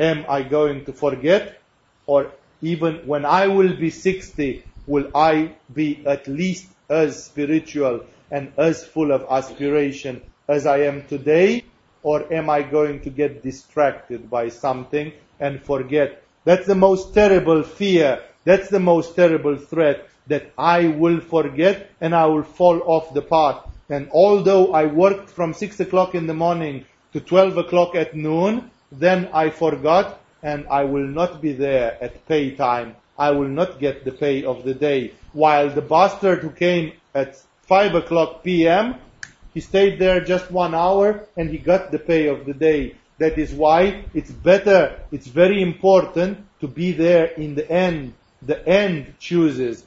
Am I going to forget? Or even when I will be 60, will I be at least as spiritual and as full of aspiration as I am today? Or am I going to get distracted by something and forget? That's the most terrible fear. That's the most terrible threat that I will forget and I will fall off the path. And although I worked from 6 o'clock in the morning to 12 o'clock at noon, then I forgot and I will not be there at pay time. I will not get the pay of the day. While the bastard who came at 5 o'clock p.m., he stayed there just one hour and he got the pay of the day. That is why it's better, it's very important to be there in the end. The end chooses.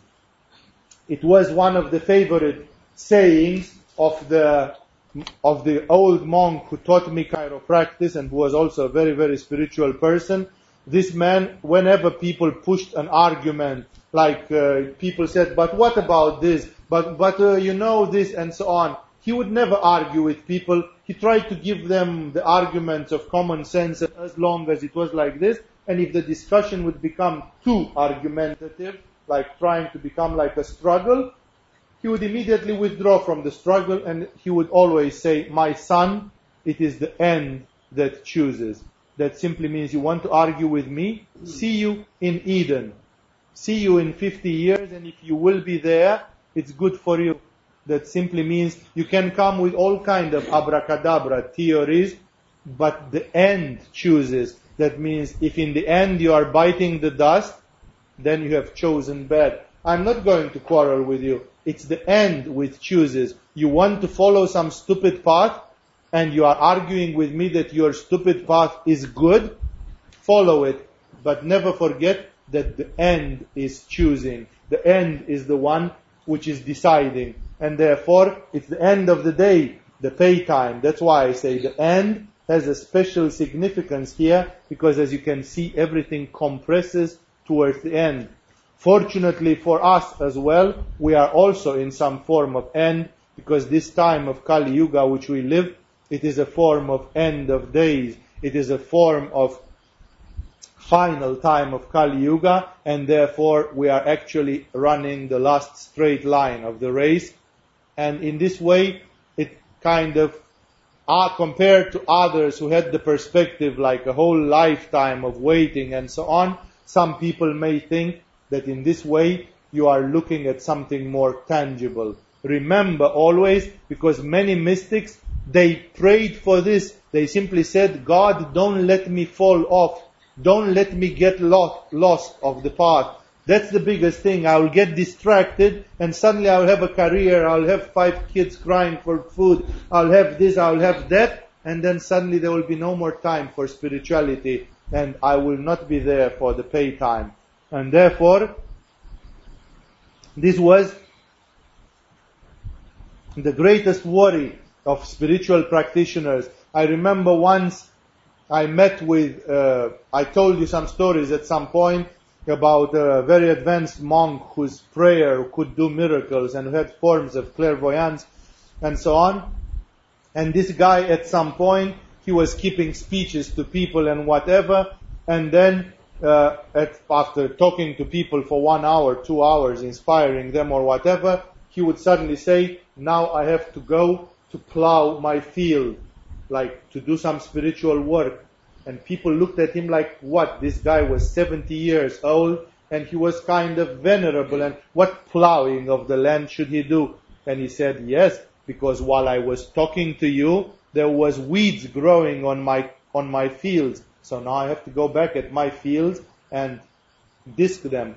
It was one of the favorite sayings of the of the old monk who taught me chiropractic and who was also a very, very spiritual person. This man, whenever people pushed an argument, like uh, people said, but what about this? But, but uh, you know this and so on he would never argue with people. He tried to give them the arguments of common sense as long as it was like this. And if the discussion would become too argumentative, like trying to become like a struggle, he would immediately withdraw from the struggle and he would always say, my son, it is the end that chooses. That simply means you want to argue with me? See you in Eden. See you in 50 years and if you will be there, it's good for you. That simply means you can come with all kind of abracadabra theories, but the end chooses. That means if in the end you are biting the dust, then you have chosen bad. I'm not going to quarrel with you. It's the end which chooses. You want to follow some stupid path, and you are arguing with me that your stupid path is good, follow it, but never forget that the end is choosing. The end is the one which is deciding. And therefore, it's the end of the day, the pay time. That's why I say the end has a special significance here, because as you can see, everything compresses towards the end. Fortunately for us as well, we are also in some form of end, because this time of Kali Yuga which we live, it is a form of end of days. It is a form of final time of Kali Yuga, and therefore we are actually running the last straight line of the race. And in this way, it kind of, uh, compared to others who had the perspective like a whole lifetime of waiting and so on, some people may think that in this way you are looking at something more tangible. Remember always, because many mystics, they prayed for this. They simply said, God, don't let me fall off don't let me get lost, lost of the path. That's the biggest thing. I will get distracted and suddenly I'll have a career, I'll have five kids crying for food, I'll have this, I'll have that, and then suddenly there will be no more time for spirituality and I will not be there for the pay time. And therefore, this was the greatest worry of spiritual practitioners. I remember once I met with, uh, I told you some stories at some point about a very advanced monk whose prayer could do miracles and who had forms of clairvoyance and so on. And this guy at some point, he was keeping speeches to people and whatever, and then uh, at, after talking to people for one hour, two hours, inspiring them or whatever, he would suddenly say, now I have to go to plow my field like to do some spiritual work. And people looked at him like, what? This guy was 70 years old and he was kind of venerable and what plowing of the land should he do? And he said, yes, because while I was talking to you, there was weeds growing on my, on my fields. So now I have to go back at my fields and disc them,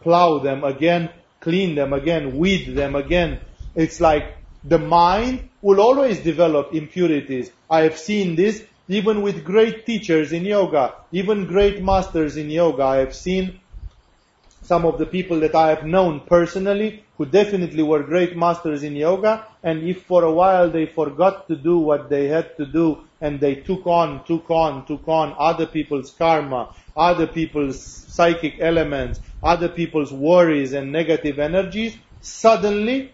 plow them again, clean them again, weed them again. It's like the mind will always develop impurities. I have seen this even with great teachers in yoga, even great masters in yoga. I have seen some of the people that I have known personally who definitely were great masters in yoga and if for a while they forgot to do what they had to do and they took on, took on, took on other people's karma, other people's psychic elements, other people's worries and negative energies, suddenly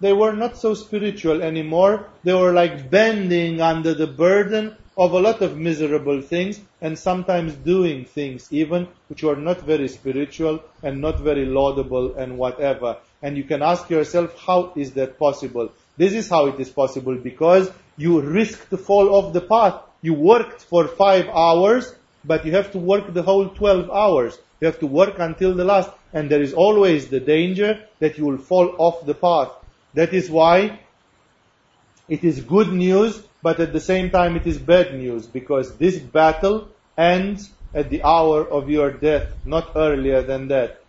they were not so spiritual anymore. They were like bending under the burden of a lot of miserable things and sometimes doing things even which are not very spiritual and not very laudable and whatever. And you can ask yourself, how is that possible? This is how it is possible because you risk to fall off the path. You worked for five hours, but you have to work the whole 12 hours. You have to work until the last. And there is always the danger that you will fall off the path. That is why it is good news, but at the same time it is bad news because this battle ends at the hour of your death, not earlier than that.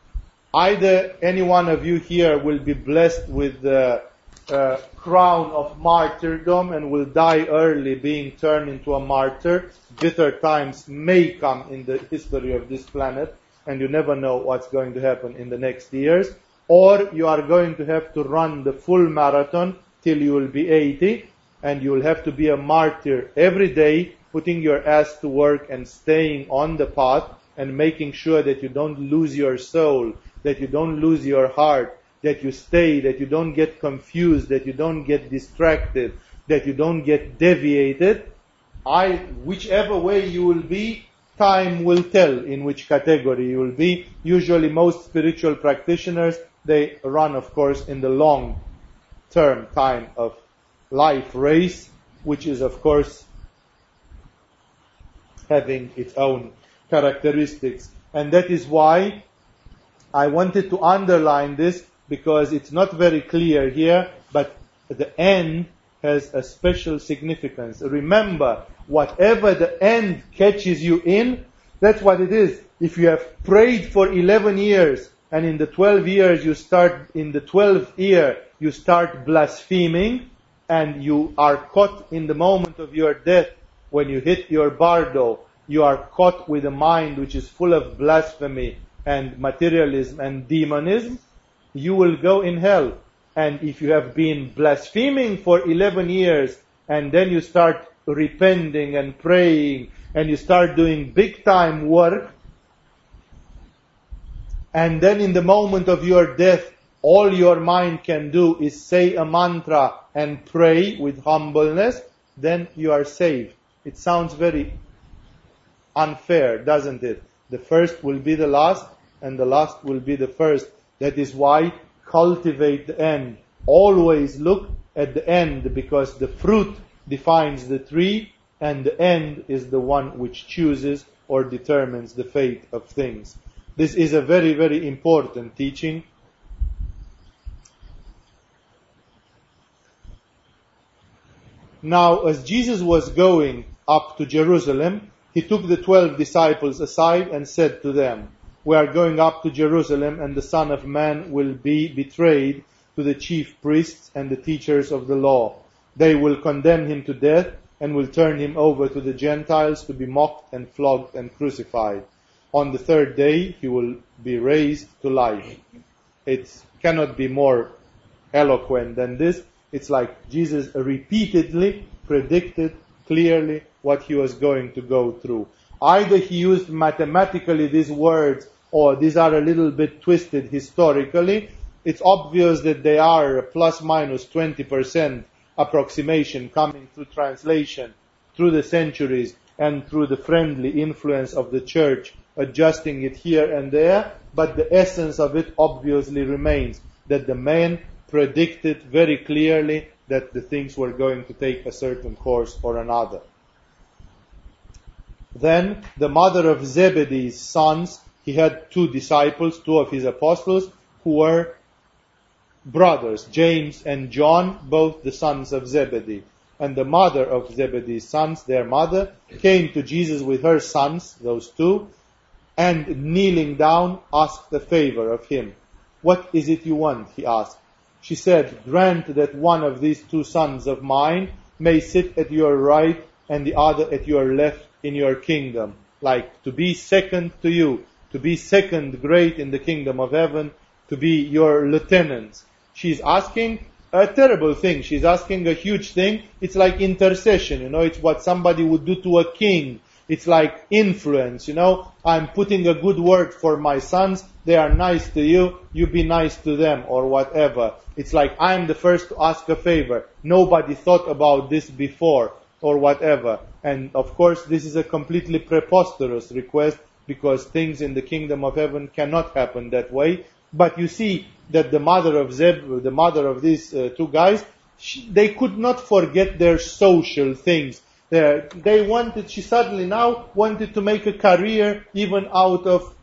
Either any one of you here will be blessed with the uh, crown of martyrdom and will die early being turned into a martyr. Bitter times may come in the history of this planet and you never know what's going to happen in the next years or you are going to have to run the full marathon till you will be 80 and you will have to be a martyr every day putting your ass to work and staying on the path and making sure that you don't lose your soul, that you don't lose your heart, that you stay, that you don't get confused, that you don't get distracted, that you don't get deviated. I, whichever way you will be, time will tell in which category you will be. Usually most spiritual practitioners they run, of course, in the long term time of life race, which is, of course, having its own characteristics. And that is why I wanted to underline this because it's not very clear here, but the end has a special significance. Remember, whatever the end catches you in, that's what it is. If you have prayed for 11 years and in the 12 years you start, in the 12th year, you start blaspheming and you are caught in the moment of your death when you hit your bardo, you are caught with a mind which is full of blasphemy and materialism and demonism, you will go in hell. And if you have been blaspheming for 11 years and then you start repenting and praying and you start doing big time work, and then in the moment of your death, all your mind can do is say a mantra and pray with humbleness, then you are saved. It sounds very unfair, doesn't it? The first will be the last, and the last will be the first. That is why cultivate the end. Always look at the end because the fruit defines the tree and the end is the one which chooses or determines the fate of things. This is a very, very important teaching. Now, as Jesus was going up to Jerusalem, he took the twelve disciples aside and said to them, We are going up to Jerusalem, and the Son of Man will be betrayed to the chief priests and the teachers of the law. They will condemn him to death and will turn him over to the Gentiles to be mocked and flogged and crucified. On the third day, he will be raised to life. It cannot be more eloquent than this. It's like Jesus repeatedly predicted clearly what he was going to go through. Either he used mathematically these words or these are a little bit twisted historically. It's obvious that they are plus minus 20% approximation coming through translation, through the centuries, and through the friendly influence of the church, adjusting it here and there, but the essence of it obviously remains that the man predicted very clearly that the things were going to take a certain course or another. Then the mother of Zebedee's sons, he had two disciples, two of his apostles, who were brothers, James and John, both the sons of Zebedee. And the mother of Zebedee's sons, their mother, came to Jesus with her sons, those two, and kneeling down, asked a favor of him. What is it you want? he asked. She said, Grant that one of these two sons of mine may sit at your right and the other at your left in your kingdom. Like to be second to you, to be second great in the kingdom of heaven, to be your lieutenants. She's asking a terrible thing. She's asking a huge thing. It's like intercession, you know, it's what somebody would do to a king. It's like influence, you know. I'm putting a good word for my sons. They are nice to you. You be nice to them or whatever. It's like I'm the first to ask a favor. Nobody thought about this before or whatever. And of course, this is a completely preposterous request because things in the kingdom of heaven cannot happen that way. But you see that the mother of Zeb, the mother of these uh, two guys, she, they could not forget their social things. They, they wanted, she suddenly now wanted to make a career even out of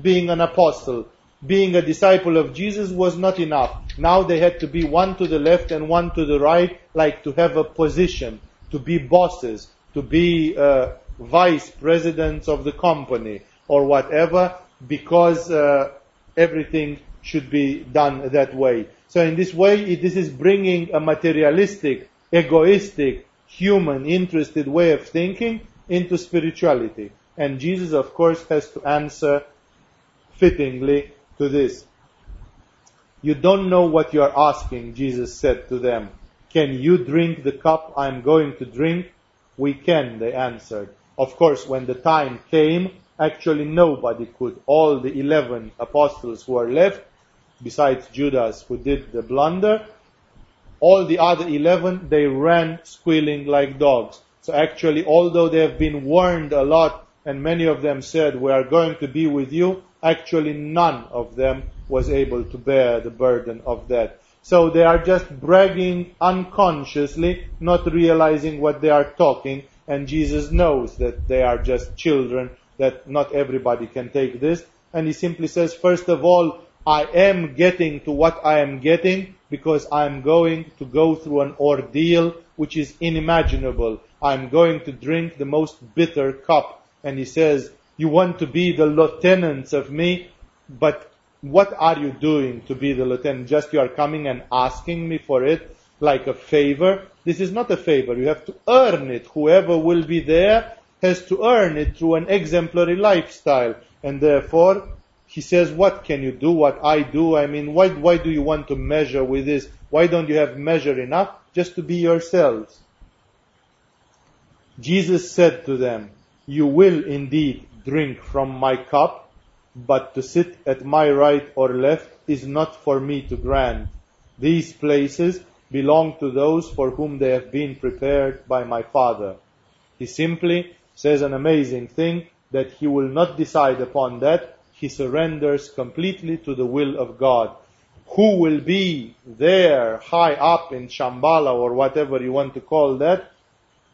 being an apostle. Being a disciple of Jesus was not enough. Now they had to be one to the left and one to the right, like to have a position to be bosses, to be uh, vice presidents of the company or whatever, because uh, everything should be done that way. So in this way, this is bringing a materialistic, egoistic, human, interested way of thinking into spirituality. And Jesus, of course, has to answer fittingly to this. You don't know what you are asking, Jesus said to them. Can you drink the cup I am going to drink? We can, they answered. Of course, when the time came, actually nobody could. All the eleven apostles who were left, besides Judas who did the blunder, all the other eleven, they ran squealing like dogs. So actually, although they have been warned a lot, and many of them said, we are going to be with you, actually none of them was able to bear the burden of that. So they are just bragging unconsciously, not realizing what they are talking, and Jesus knows that they are just children, that not everybody can take this, and he simply says, first of all, I am getting to what I am getting because I'm going to go through an ordeal which is unimaginable. I'm going to drink the most bitter cup. And he says, you want to be the lieutenants of me, but what are you doing to be the lieutenant? Just you are coming and asking me for it like a favor. This is not a favor. You have to earn it. Whoever will be there has to earn it through an exemplary lifestyle. And therefore, he says, what can you do? What I do? I mean, why, why do you want to measure with this? Why don't you have measure enough just to be yourselves? Jesus said to them, you will indeed drink from my cup, but to sit at my right or left is not for me to grant. These places belong to those for whom they have been prepared by my Father. He simply says an amazing thing that he will not decide upon that. He surrenders completely to the will of God. Who will be there high up in Shambhala or whatever you want to call that,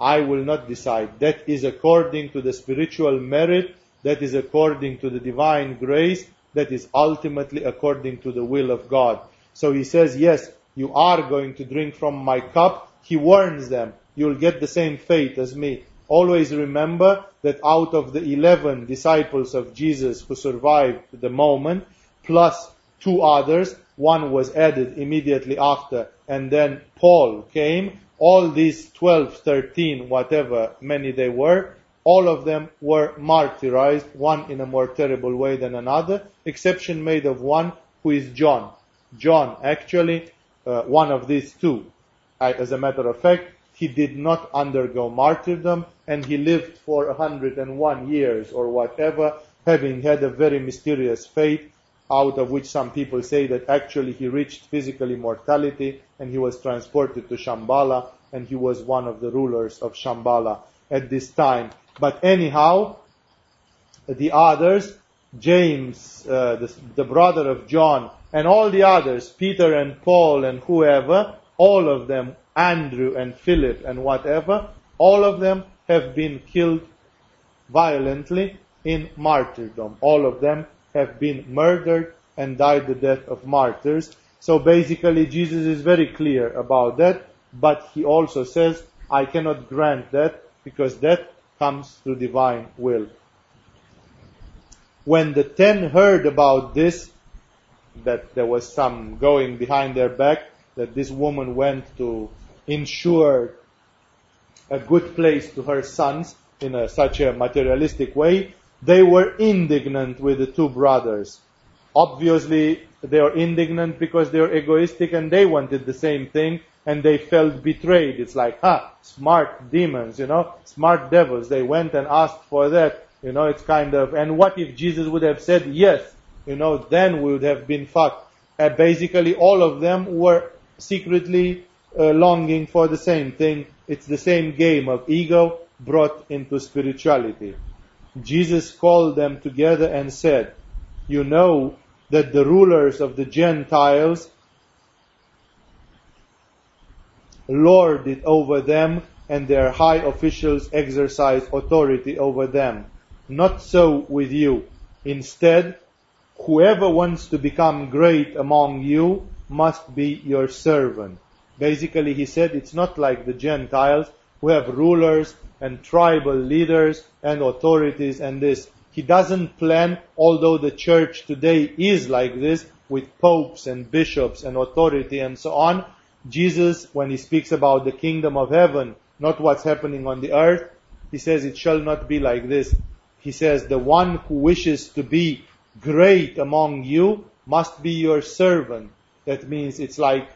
I will not decide. That is according to the spiritual merit, that is according to the divine grace, that is ultimately according to the will of God. So he says, yes, you are going to drink from my cup. He warns them, you'll get the same fate as me. Always remember that out of the 11 disciples of Jesus who survived the moment, plus two others, one was added immediately after, and then Paul came, all these 12, 13, whatever many they were, all of them were martyrized, one in a more terrible way than another, exception made of one who is John. John, actually, uh, one of these two. As a matter of fact, he did not undergo martyrdom and he lived for 101 years or whatever, having had a very mysterious fate, out of which some people say that actually he reached physical immortality and he was transported to Shambhala and he was one of the rulers of Shambhala at this time. But anyhow, the others, James, uh, the, the brother of John, and all the others, Peter and Paul and whoever, all of them, Andrew and Philip and whatever, all of them have been killed violently in martyrdom. All of them have been murdered and died the death of martyrs. So basically Jesus is very clear about that, but he also says, I cannot grant that because that comes through divine will. When the ten heard about this, that there was some going behind their back, that this woman went to ensure a good place to her sons in a, such a materialistic way, they were indignant with the two brothers. Obviously, they are indignant because they are egoistic and they wanted the same thing and they felt betrayed. It's like, ha, smart demons, you know, smart devils. They went and asked for that. You know, it's kind of, and what if Jesus would have said yes? you know, then we would have been fucked. Uh, basically, all of them were secretly uh, longing for the same thing. It's the same game of ego brought into spirituality. Jesus called them together and said, You know that the rulers of the Gentiles lord it over them, and their high officials exercise authority over them. Not so with you. Instead, whoever wants to become great among you must be your servant. Basically, he said it's not like the Gentiles who have rulers and tribal leaders and authorities and this. He doesn't plan, although the church today is like this, with popes and bishops and authority and so on. Jesus, when he speaks about the kingdom of heaven, not what's happening on the earth, he says it shall not be like this. He says the one who wishes to be great among you must be your servant. That means it's like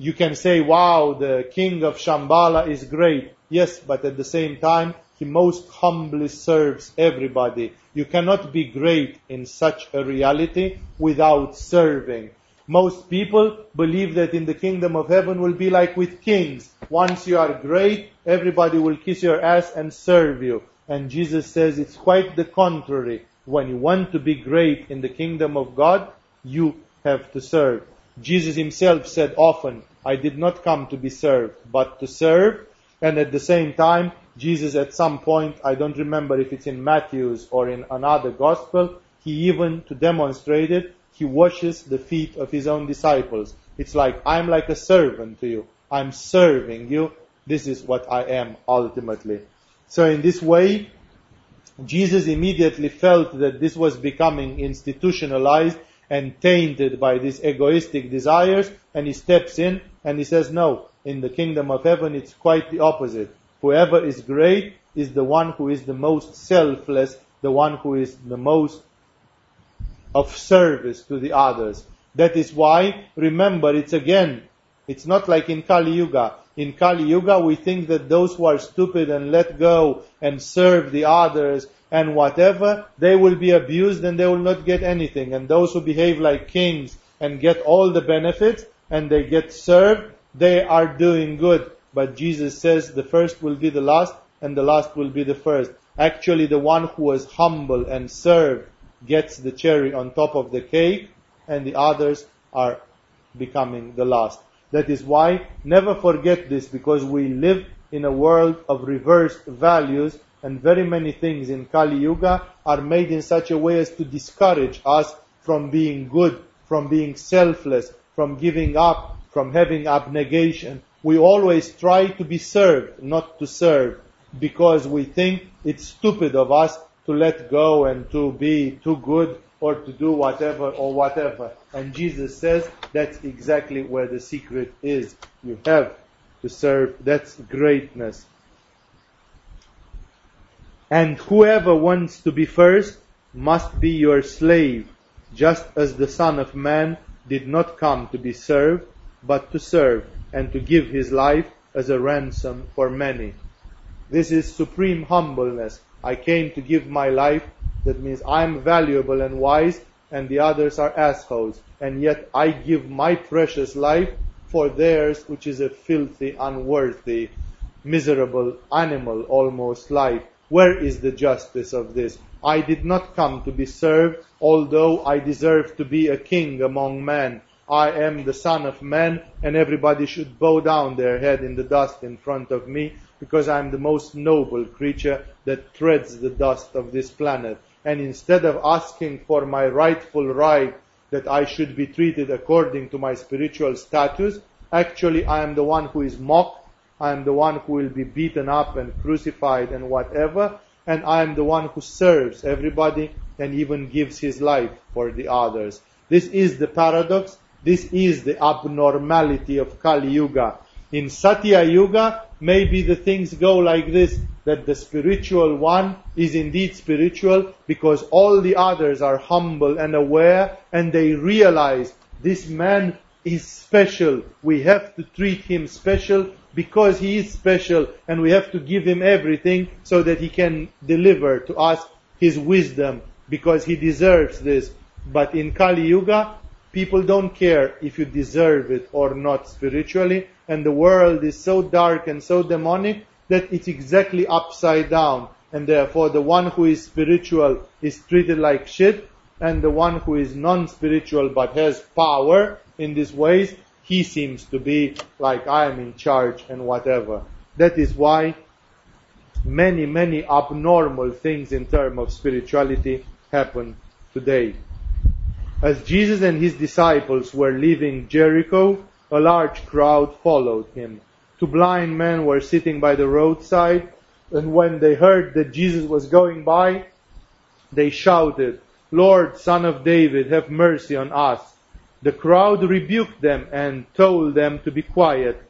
you can say, wow, the king of Shambhala is great. Yes, but at the same time, he most humbly serves everybody. You cannot be great in such a reality without serving. Most people believe that in the kingdom of heaven will be like with kings. Once you are great, everybody will kiss your ass and serve you. And Jesus says it's quite the contrary when you want to be great in the kingdom of God, you have to serve. Jesus himself said often, I did not come to be served, but to serve. And at the same time, Jesus at some point, I don't remember if it's in Matthew's or in another gospel, he even, to demonstrate it, he washes the feet of his own disciples. It's like, I'm like a servant to you. I'm serving you. This is what I am ultimately. So in this way, Jesus immediately felt that this was becoming institutionalized and tainted by these egoistic desires, and he steps in and he says, no, in the kingdom of heaven it's quite the opposite. Whoever is great is the one who is the most selfless, the one who is the most of service to the others. That is why, remember, it's again, it's not like in Kali Yuga. In Kali Yuga, we think that those who are stupid and let go and serve the others and whatever, they will be abused and they will not get anything. And those who behave like kings and get all the benefits and they get served, they are doing good. But Jesus says the first will be the last and the last will be the first. Actually, the one who was humble and served gets the cherry on top of the cake and the others are becoming the last. That is why never forget this because we live in a world of reversed values and very many things in Kali Yuga are made in such a way as to discourage us from being good, from being selfless, from giving up, from having abnegation. We always try to be served, not to serve, because we think it's stupid of us to let go and to be too good or to do whatever or whatever. And Jesus says that's exactly where the secret is. You have to serve. That's greatness. And whoever wants to be first must be your slave, just as the Son of Man did not come to be served, but to serve and to give his life as a ransom for many. This is supreme humbleness. I came to give my life that means I'm valuable and wise and the others are assholes. And yet I give my precious life for theirs, which is a filthy, unworthy, miserable animal almost life. Where is the justice of this? I did not come to be served, although I deserve to be a king among men. I am the son of man, and everybody should bow down their head in the dust in front of me, because I am the most noble creature that treads the dust of this planet. And instead of asking for my rightful right that I should be treated according to my spiritual status, actually I am the one who is mocked, I am the one who will be beaten up and crucified and whatever, and I am the one who serves everybody and even gives his life for the others. This is the paradox, this is the abnormality of Kali Yuga. In Satya Yuga, maybe the things go like this, that the spiritual one is indeed spiritual because all the others are humble and aware and they realize this man is special. We have to treat him special because he is special and we have to give him everything so that he can deliver to us his wisdom because he deserves this. But in Kali Yuga, people don't care if you deserve it or not spiritually and the world is so dark and so demonic that it's exactly upside down. And therefore the one who is spiritual is treated like shit, and the one who is non-spiritual but has power in these ways, he seems to be like I am in charge and whatever. That is why many, many abnormal things in terms of spirituality happen today. As Jesus and his disciples were leaving Jericho, a large crowd followed him. Two blind men were sitting by the roadside, and when they heard that Jesus was going by, they shouted, Lord, son of David, have mercy on us. The crowd rebuked them and told them to be quiet.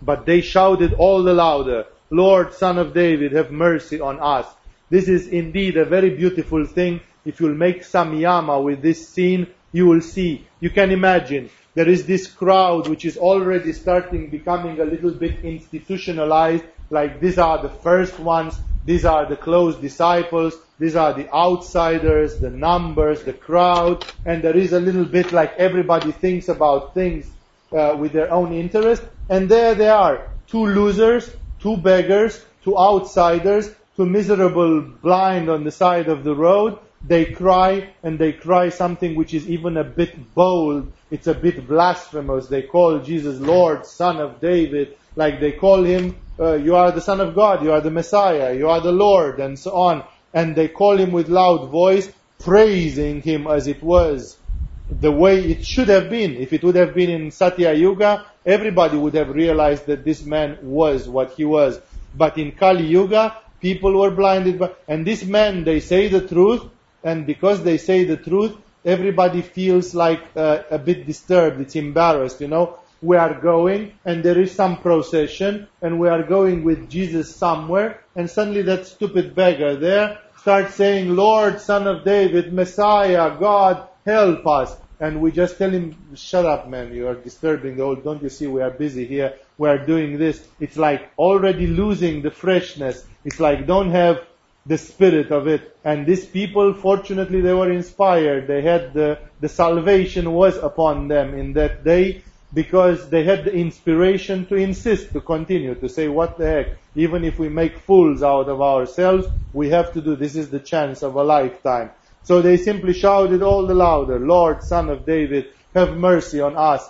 But they shouted all the louder, Lord, son of David, have mercy on us. This is indeed a very beautiful thing. If you'll make samyama with this scene, you will see. You can imagine there is this crowd which is already starting becoming a little bit institutionalized, like these are the first ones, these are the close disciples, these are the outsiders, the numbers, the crowd, and there is a little bit like everybody thinks about things uh, with their own interest, and there they are, two losers, two beggars, two outsiders, two miserable blind on the side of the road, they cry and they cry something which is even a bit bold. It's a bit blasphemous. They call Jesus Lord, Son of David, like they call him, uh, you are the Son of God, you are the Messiah, you are the Lord, and so on. And they call him with loud voice, praising him as it was. the way it should have been. If it would have been in Satya Yuga, everybody would have realized that this man was what he was. But in Kali Yuga, people were blinded by, and this man, they say the truth, and because they say the truth, everybody feels like uh, a bit disturbed, it's embarrassed, you know. We are going, and there is some procession, and we are going with Jesus somewhere, and suddenly that stupid beggar there starts saying, Lord, Son of David, Messiah, God, help us. And we just tell him, shut up, man, you are disturbing the old, don't you see we are busy here, we are doing this. It's like already losing the freshness. It's like don't have the spirit of it. And these people, fortunately, they were inspired. They had the, the salvation was upon them in that day because they had the inspiration to insist, to continue, to say, what the heck, even if we make fools out of ourselves, we have to do, this is the chance of a lifetime. So they simply shouted all the louder, Lord, Son of David, have mercy on us.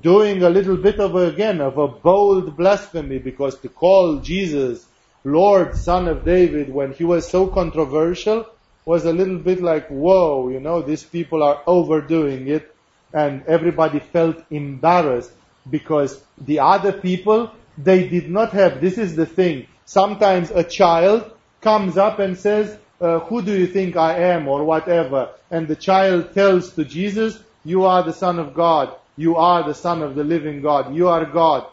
Doing a little bit of, a, again, of a bold blasphemy because to call Jesus Lord, Son of David, when he was so controversial, was a little bit like, whoa, you know, these people are overdoing it. And everybody felt embarrassed because the other people, they did not have, this is the thing. Sometimes a child comes up and says, uh, who do you think I am or whatever. And the child tells to Jesus, you are the son of God. You are the son of the living God. You are God.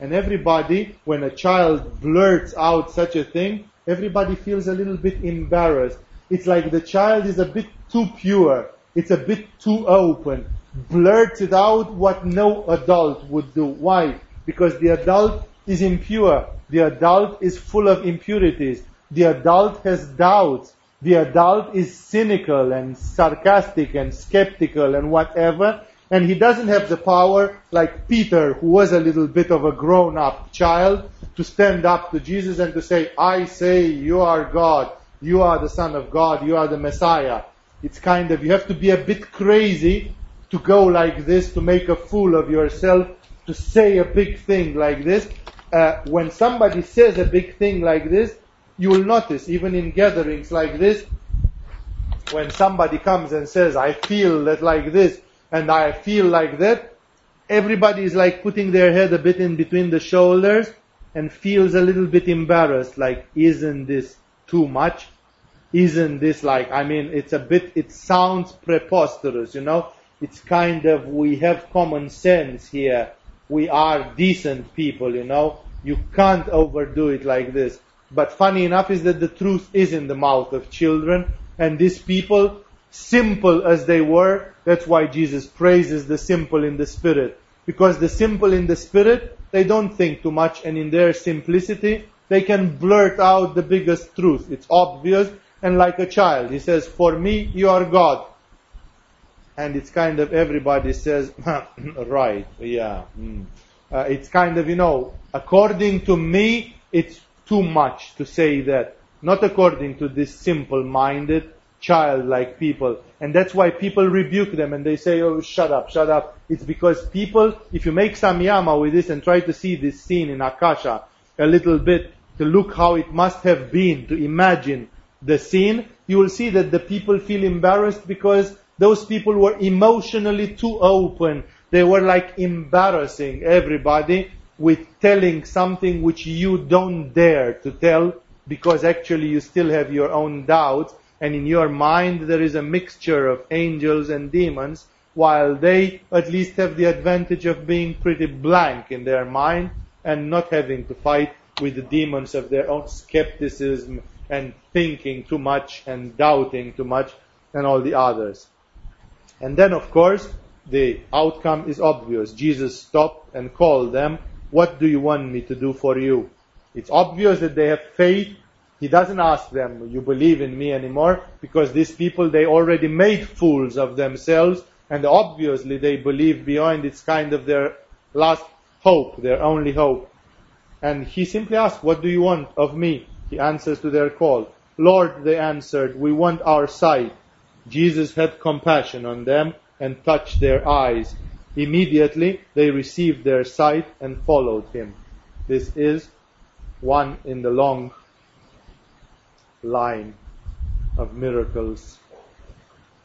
And everybody, when a child blurts out such a thing, everybody feels a little bit embarrassed. It's like the child is a bit too pure. It's a bit too open. Blurts it out what no adult would do. Why? Because the adult is impure. The adult is full of impurities. The adult has doubts. The adult is cynical and sarcastic and skeptical and whatever. And he doesn't have the power like Peter, who was a little bit of a grown up child, to stand up to Jesus and to say, I say you are God. You are the Son of God. You are the Messiah. It's kind of, you have to be a bit crazy to go like this, to make a fool of yourself, to say a big thing like this. Uh, when somebody says a big thing like this, you will notice, even in gatherings like this, when somebody comes and says, I feel that like this, and I feel like that, everybody is like putting their head a bit in between the shoulders and feels a little bit embarrassed, like, isn't this too much? Isn't this like, I mean, it's a bit, it sounds preposterous, you know? It's kind of, we have common sense here. We are decent people, you know? You can't overdo it like this. But funny enough is that the truth is in the mouth of children, and these people, simple as they were, that's why Jesus praises the simple in the spirit. Because the simple in the spirit, they don't think too much and in their simplicity, they can blurt out the biggest truth. It's obvious and like a child. He says, for me, you are God. And it's kind of everybody says, (laughs) right, yeah. Mm. Uh, it's kind of, you know, according to me, it's too much to say that. Not according to this simple-minded, childlike people. And that's why people rebuke them and they say, oh, shut up, shut up. It's because people, if you make samyama with this and try to see this scene in Akasha a little bit, to look how it must have been, to imagine the scene, you will see that the people feel embarrassed because those people were emotionally too open. They were like embarrassing everybody with telling something which you don't dare to tell because actually you still have your own doubts and in your mind there is a mixture of angels and demons, while they at least have the advantage of being pretty blank in their mind and not having to fight with the demons of their own skepticism and thinking too much and doubting too much and all the others. And then of course, the outcome is obvious. Jesus stopped and called them, what do you want me to do for you? It's obvious that they have faith he doesn't ask them, you believe in me anymore, because these people, they already made fools of themselves, and obviously they believe beyond it's kind of their last hope, their only hope. And he simply asks, what do you want of me? He answers to their call. Lord, they answered, we want our sight. Jesus had compassion on them and touched their eyes. Immediately they received their sight and followed him. This is one in the long line of miracles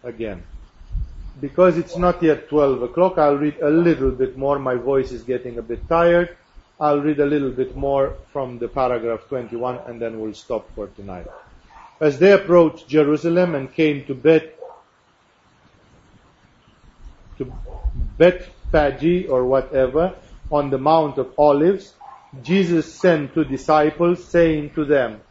again. because it's not yet 12 o'clock, I'll read a little bit more. My voice is getting a bit tired. I'll read a little bit more from the paragraph 21 and then we'll stop for tonight. As they approached Jerusalem and came to Bet to Bethphage or whatever, on the Mount of Olives, Jesus sent two disciples saying to them,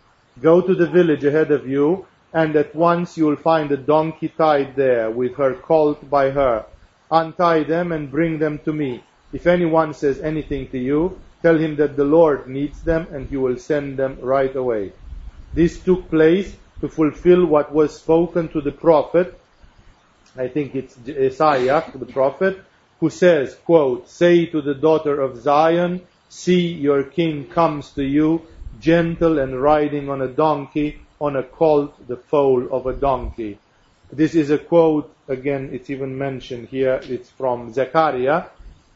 Go to the village ahead of you and at once you will find a donkey tied there with her colt by her. Untie them and bring them to me. If anyone says anything to you, tell him that the Lord needs them and he will send them right away. This took place to fulfill what was spoken to the prophet. I think it's Isaiah, the prophet, who says, quote, say to the daughter of Zion, see your king comes to you, gentle and riding on a donkey, on a colt, the foal of a donkey. This is a quote, again, it's even mentioned here, it's from Zechariah,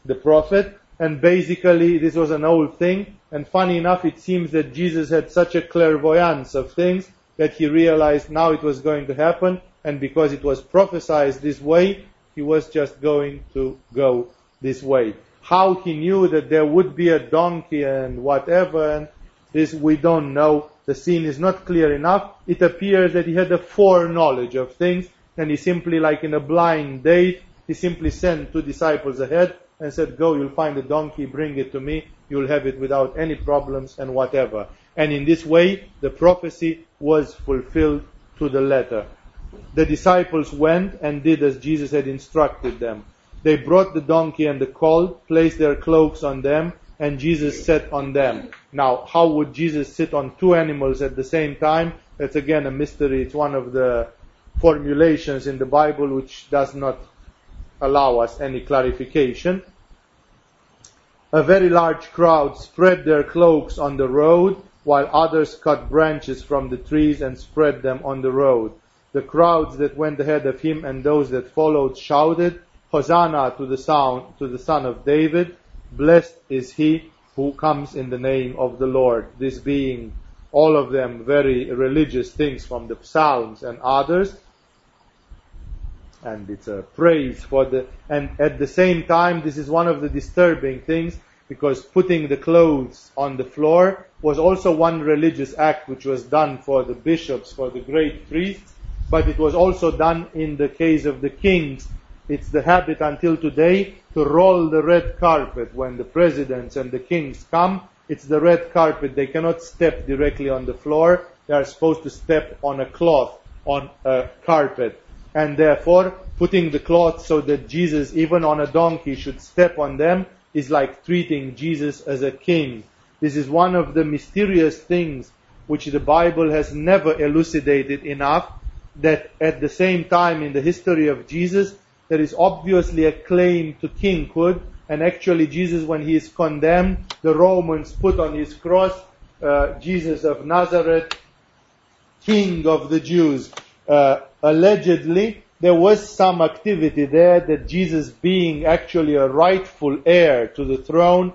the prophet, and basically this was an old thing, and funny enough, it seems that Jesus had such a clairvoyance of things that he realized now it was going to happen, and because it was prophesied this way, he was just going to go this way. How he knew that there would be a donkey and whatever, and this we don't know, the scene is not clear enough, it appears that he had a foreknowledge of things, and he simply, like in a blind date, he simply sent two disciples ahead and said, Go, you'll find a donkey, bring it to me, you'll have it without any problems and whatever. And in this way, the prophecy was fulfilled to the letter. The disciples went and did as Jesus had instructed them. They brought the donkey and the colt, placed their cloaks on them, and Jesus sat on them. Now, how would Jesus sit on two animals at the same time? That's again a mystery. It's one of the formulations in the Bible which does not allow us any clarification. A very large crowd spread their cloaks on the road, while others cut branches from the trees and spread them on the road. The crowds that went ahead of him and those that followed shouted, Hosanna to the sound, to the son of David. Blessed is he who comes in the name of the Lord. This being all of them very religious things from the Psalms and others. And it's a praise for the, and at the same time, this is one of the disturbing things because putting the clothes on the floor was also one religious act which was done for the bishops, for the great priests, but it was also done in the case of the kings it's the habit until today to roll the red carpet when the presidents and the kings come. It's the red carpet. They cannot step directly on the floor. They are supposed to step on a cloth, on a carpet. And therefore, putting the cloth so that Jesus, even on a donkey, should step on them is like treating Jesus as a king. This is one of the mysterious things which the Bible has never elucidated enough that at the same time in the history of Jesus, there is obviously a claim to kinghood, and actually Jesus, when he is condemned, the Romans put on his cross uh, Jesus of Nazareth, King of the Jews. Uh, allegedly, there was some activity there that Jesus, being actually a rightful heir to the throne,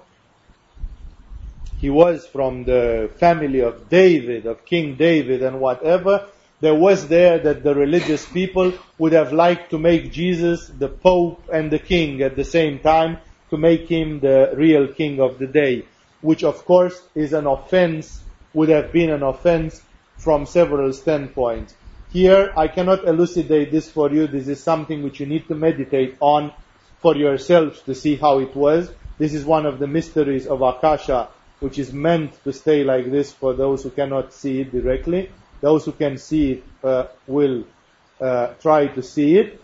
he was from the family of David, of King David, and whatever there was there that the religious people would have liked to make Jesus the Pope and the King at the same time, to make him the real King of the day, which of course is an offense, would have been an offense from several standpoints. Here, I cannot elucidate this for you. This is something which you need to meditate on for yourselves to see how it was. This is one of the mysteries of Akasha, which is meant to stay like this for those who cannot see it directly. Those who can see it uh, will uh, try to see it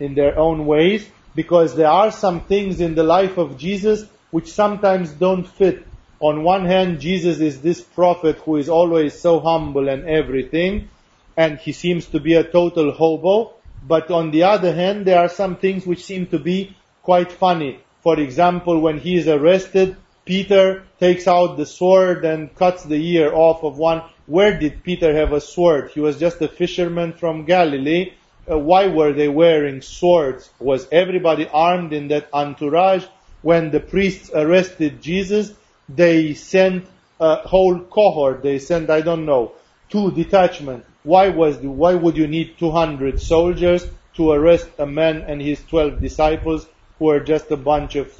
in their own ways because there are some things in the life of Jesus which sometimes don't fit. On one hand, Jesus is this prophet who is always so humble and everything, and he seems to be a total hobo. But on the other hand, there are some things which seem to be quite funny. For example, when he is arrested, Peter takes out the sword and cuts the ear off of one. Where did Peter have a sword? He was just a fisherman from Galilee. Uh, why were they wearing swords? Was everybody armed in that entourage? When the priests arrested Jesus, they sent a whole cohort. They sent, I don't know, two detachments. Why was why would you need 200 soldiers to to arrest a man and his 12 disciples who are just a bunch of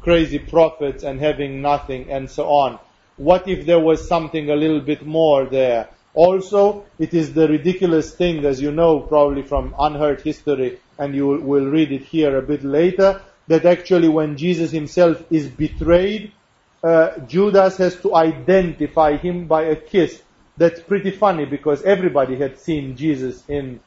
crazy prophets and having nothing and so on. What if there was something a little bit more there? Also, it is the ridiculous thing, as you know probably from unheard history, and you will read it here a bit later, that actually when Jesus himself is betrayed, uh, Judas has to identify him by a kiss. That's pretty funny because everybody had seen Jesus in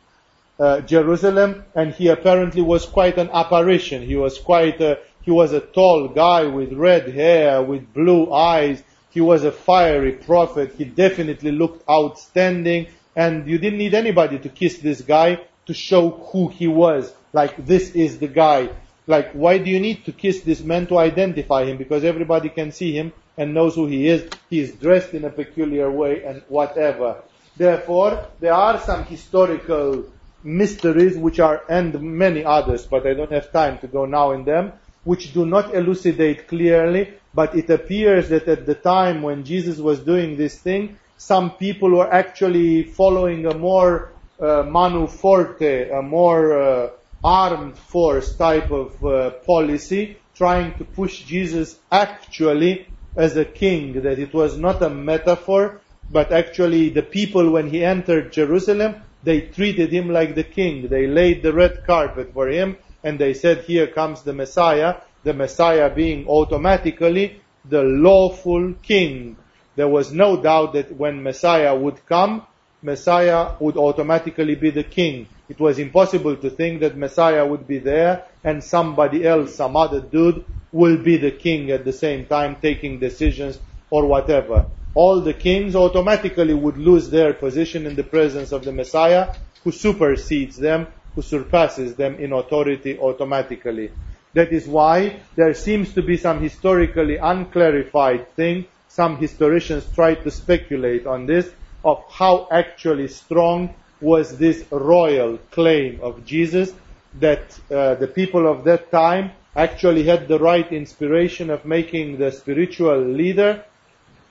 uh, Jerusalem, and he apparently was quite an apparition. He was quite a, he was a tall guy with red hair, with blue eyes, he was a fiery prophet. He definitely looked outstanding. And you didn't need anybody to kiss this guy to show who he was. Like, this is the guy. Like, why do you need to kiss this man to identify him? Because everybody can see him and knows who he is. He is dressed in a peculiar way and whatever. Therefore, there are some historical mysteries which are, and many others, but I don't have time to go now in them, which do not elucidate clearly but it appears that at the time when Jesus was doing this thing, some people were actually following a more uh, manu forte, a more uh, armed force type of uh, policy, trying to push Jesus actually as a king, that it was not a metaphor, but actually the people when he entered Jerusalem, they treated him like the king. They laid the red carpet for him and they said, here comes the Messiah the Messiah being automatically the lawful king. There was no doubt that when Messiah would come, Messiah would automatically be the king. It was impossible to think that Messiah would be there and somebody else, some other dude, will be the king at the same time taking decisions or whatever. All the kings automatically would lose their position in the presence of the Messiah who supersedes them, who surpasses them in authority automatically. That is why there seems to be some historically unclarified thing. Some historians try to speculate on this, of how actually strong was this royal claim of Jesus that uh, the people of that time actually had the right inspiration of making the spiritual leader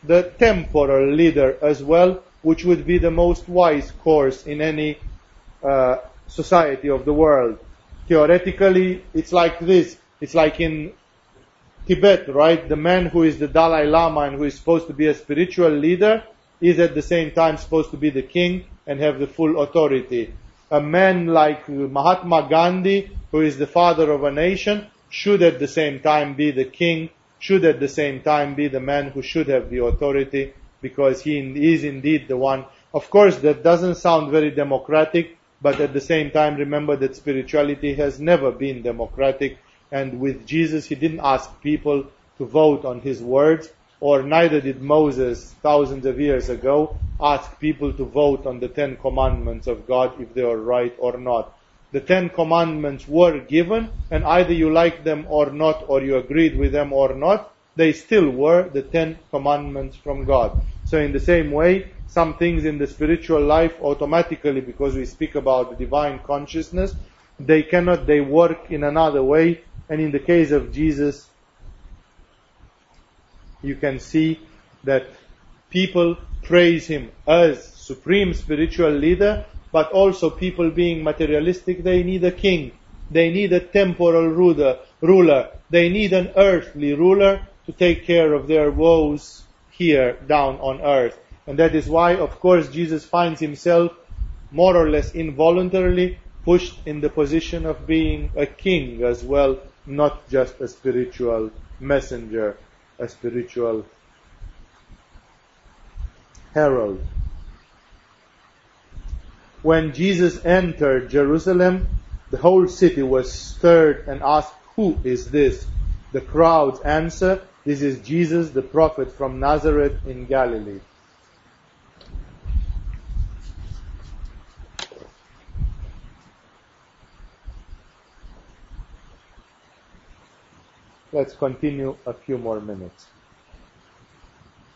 the temporal leader as well, which would be the most wise course in any uh, society of the world theoretically, it's like this. It's like in Tibet, right? The man who is the Dalai Lama and who is supposed to be a spiritual leader is at the same time supposed to be the king and have the full authority. A man like Mahatma Gandhi, who is the father of a nation, should at the same time be the king, should at the same time be the man who should have the authority because he is indeed the one. Of course, that doesn't sound very democratic, but at the same time remember that spirituality has never been democratic and with Jesus he didn't ask people to vote on his words or neither did Moses thousands of years ago ask people to vote on the Ten Commandments of God if they are right or not. The Ten Commandments were given and either you like them or not or you agreed with them or not, they still were the Ten Commandments from God. So in the same way, some things in the spiritual life automatically, because we speak about the divine consciousness, they cannot, they work in another way. And in the case of Jesus, you can see that people praise him as supreme spiritual leader, but also people being materialistic, they need a king. They need a temporal ruler, ruler. They need an earthly ruler to take care of their woes here down on earth. And that is why, of course, Jesus finds himself more or less involuntarily pushed in the position of being a king as well, not just a spiritual messenger, a spiritual herald. When Jesus entered Jerusalem, the whole city was stirred and asked, Who is this? The crowds answered, This is Jesus, the prophet from Nazareth in Galilee. Let's continue a few more minutes.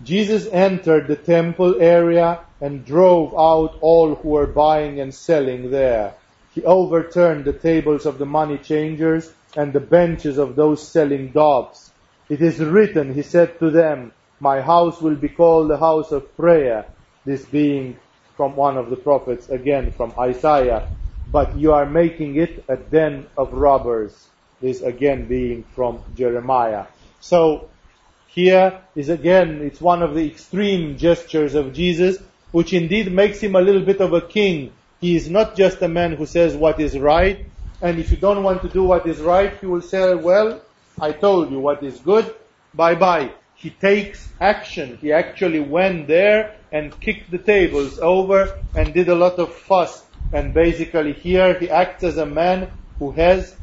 Jesus entered the temple area and drove out all who were buying and selling there. He overturned the tables of the money changers and the benches of those selling doves. It is written, he said to them, My house will be called the house of prayer. This being from one of the prophets, again from Isaiah. but you are making it a den of robbers. This again being from Jeremiah. So here is again, it's one of the extreme gestures of Jesus, which indeed makes him a little bit of a king. He is not just a man who says what is right, and if you don't want to do what is right, he will say, well, I told you what is good, bye bye. He takes action. He actually went there and kicked the tables over and did a lot of fuss. And basically here he acts as a man who has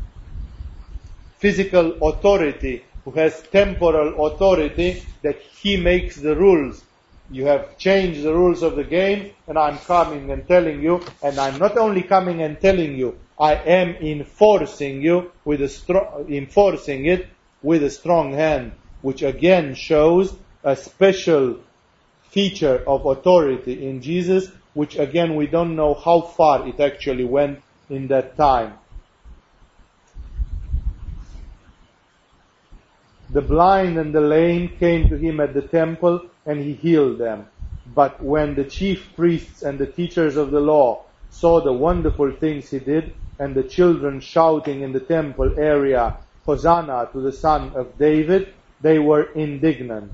physical authority who has temporal authority that he makes the rules. You have changed the rules of the game and I'm coming and telling you and I'm not only coming and telling you, I am enforcing you with a strong, enforcing it with a strong hand, which again shows a special feature of authority in Jesus, which again we don't know how far it actually went in that time. The blind and the lame came to him at the temple and he healed them. But when the chief priests and the teachers of the law saw the wonderful things he did and the children shouting in the temple area, Hosanna to the son of David, they were indignant.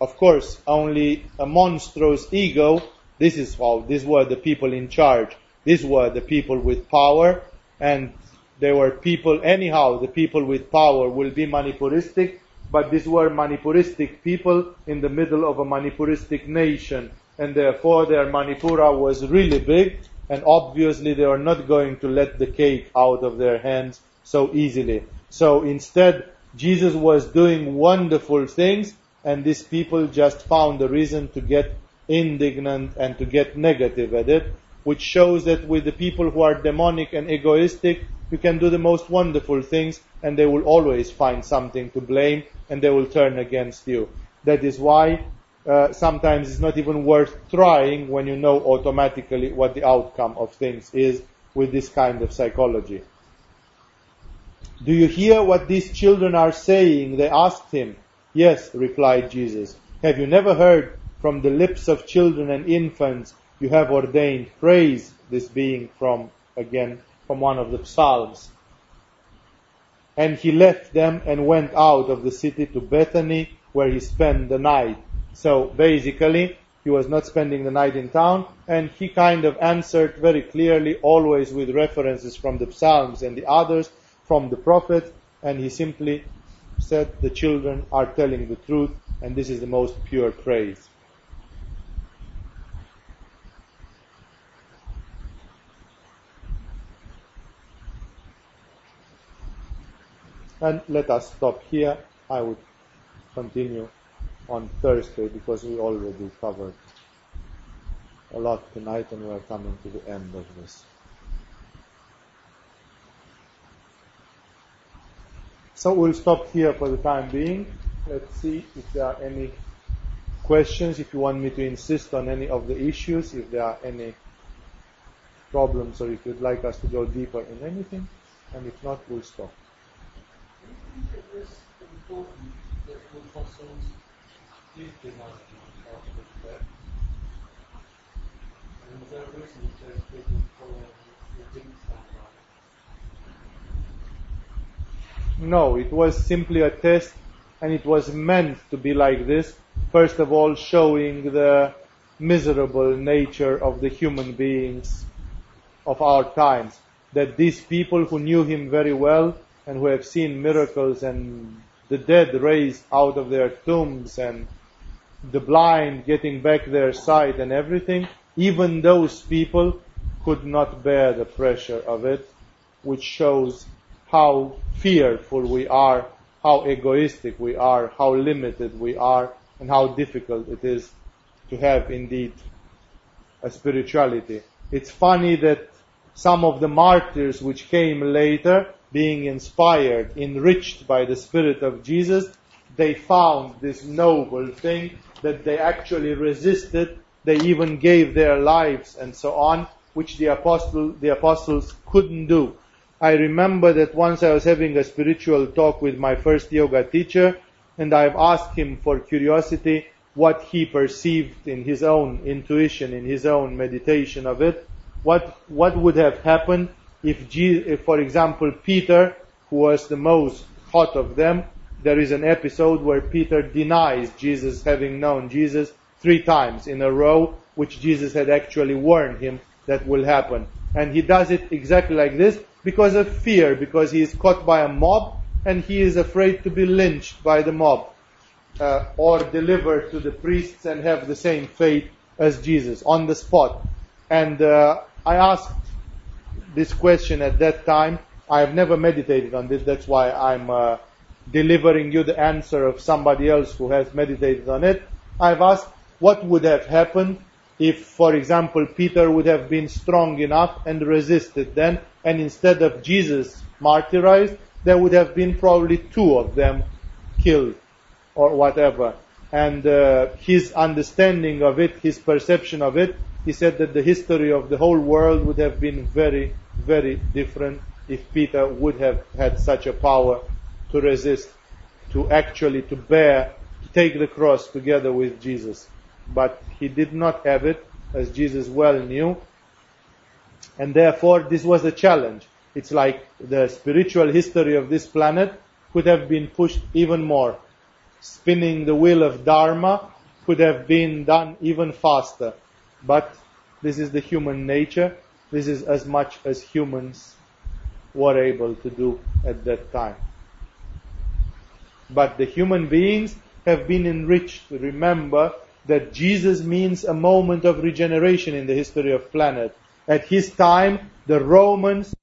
Of course, only a monstrous ego, this is how, these were the people in charge. These were the people with power and there were people, anyhow, the people with power will be Manipuristic, but these were Manipuristic people in the middle of a Manipuristic nation, and therefore their Manipura was really big, and obviously they were not going to let the cake out of their hands so easily. So instead, Jesus was doing wonderful things, and these people just found a reason to get indignant and to get negative at it, which shows that with the people who are demonic and egoistic, you can do the most wonderful things and they will always find something to blame and they will turn against you. That is why uh, sometimes it's not even worth trying when you know automatically what the outcome of things is with this kind of psychology. Do you hear what these children are saying? They asked him. Yes, replied Jesus. Have you never heard from the lips of children and infants you have ordained praise, this being from, again, from one of the Psalms. And he left them and went out of the city to Bethany, where he spent the night. So basically, he was not spending the night in town, and he kind of answered very clearly, always with references from the Psalms and the others, from the prophet, and he simply said, The children are telling the truth, and this is the most pure praise. And let us stop here. I would continue on Thursday because we already covered a lot tonight and we are coming to the end of this. So we'll stop here for the time being. Let's see if there are any questions, if you want me to insist on any of the issues, if there are any problems or if you'd like us to go deeper in anything, and if not, we'll stop No, it was simply a test and it was meant to be like this. First of all, showing the miserable nature of the human beings of our times. That these people who knew him very well and who have seen miracles and the dead raised out of their tombs and the blind getting back their sight and everything, even those people could not bear the pressure of it, which shows how fearful we are, how egoistic we are, how limited we are, and how difficult it is to have indeed a spirituality. It's funny that some of the martyrs which came later, being inspired, enriched by the Spirit of Jesus, they found this noble thing that they actually resisted. They even gave their lives and so on, which the apostle, the apostles couldn't do. I remember that once I was having a spiritual talk with my first yoga teacher, and I've asked him for curiosity what he perceived in his own intuition, in his own meditation of it, what, what would have happened if, for example, Peter, who was the most hot of them, there is an episode where Peter denies Jesus having known Jesus three times in a row, which Jesus had actually warned him that will happen. And he does it exactly like this because of fear, because he is caught by a mob and he is afraid to be lynched by the mob uh, or delivered to the priests and have the same fate as Jesus on the spot. And uh, I asked this question at that time. I have never meditated on this. That's why I'm uh, delivering you the answer of somebody else who has meditated on it. I've asked what would have happened if, for example, Peter would have been strong enough and resisted then, and instead of Jesus martyrized, there would have been probably two of them killed or whatever. And uh, his understanding of it, his perception of it, he said that the history of the whole world would have been very, very different if Peter would have had such a power to resist, to actually to bear, to take the cross together with Jesus. But he did not have it, as Jesus well knew. And therefore, this was a challenge. It's like the spiritual history of this planet could have been pushed even more. Spinning the wheel of Dharma could have been done even faster. But this is the human nature. This is as much as humans were able to do at that time. But the human beings have been enriched. Remember that Jesus means a moment of regeneration in the history of planet. At his time, the Romans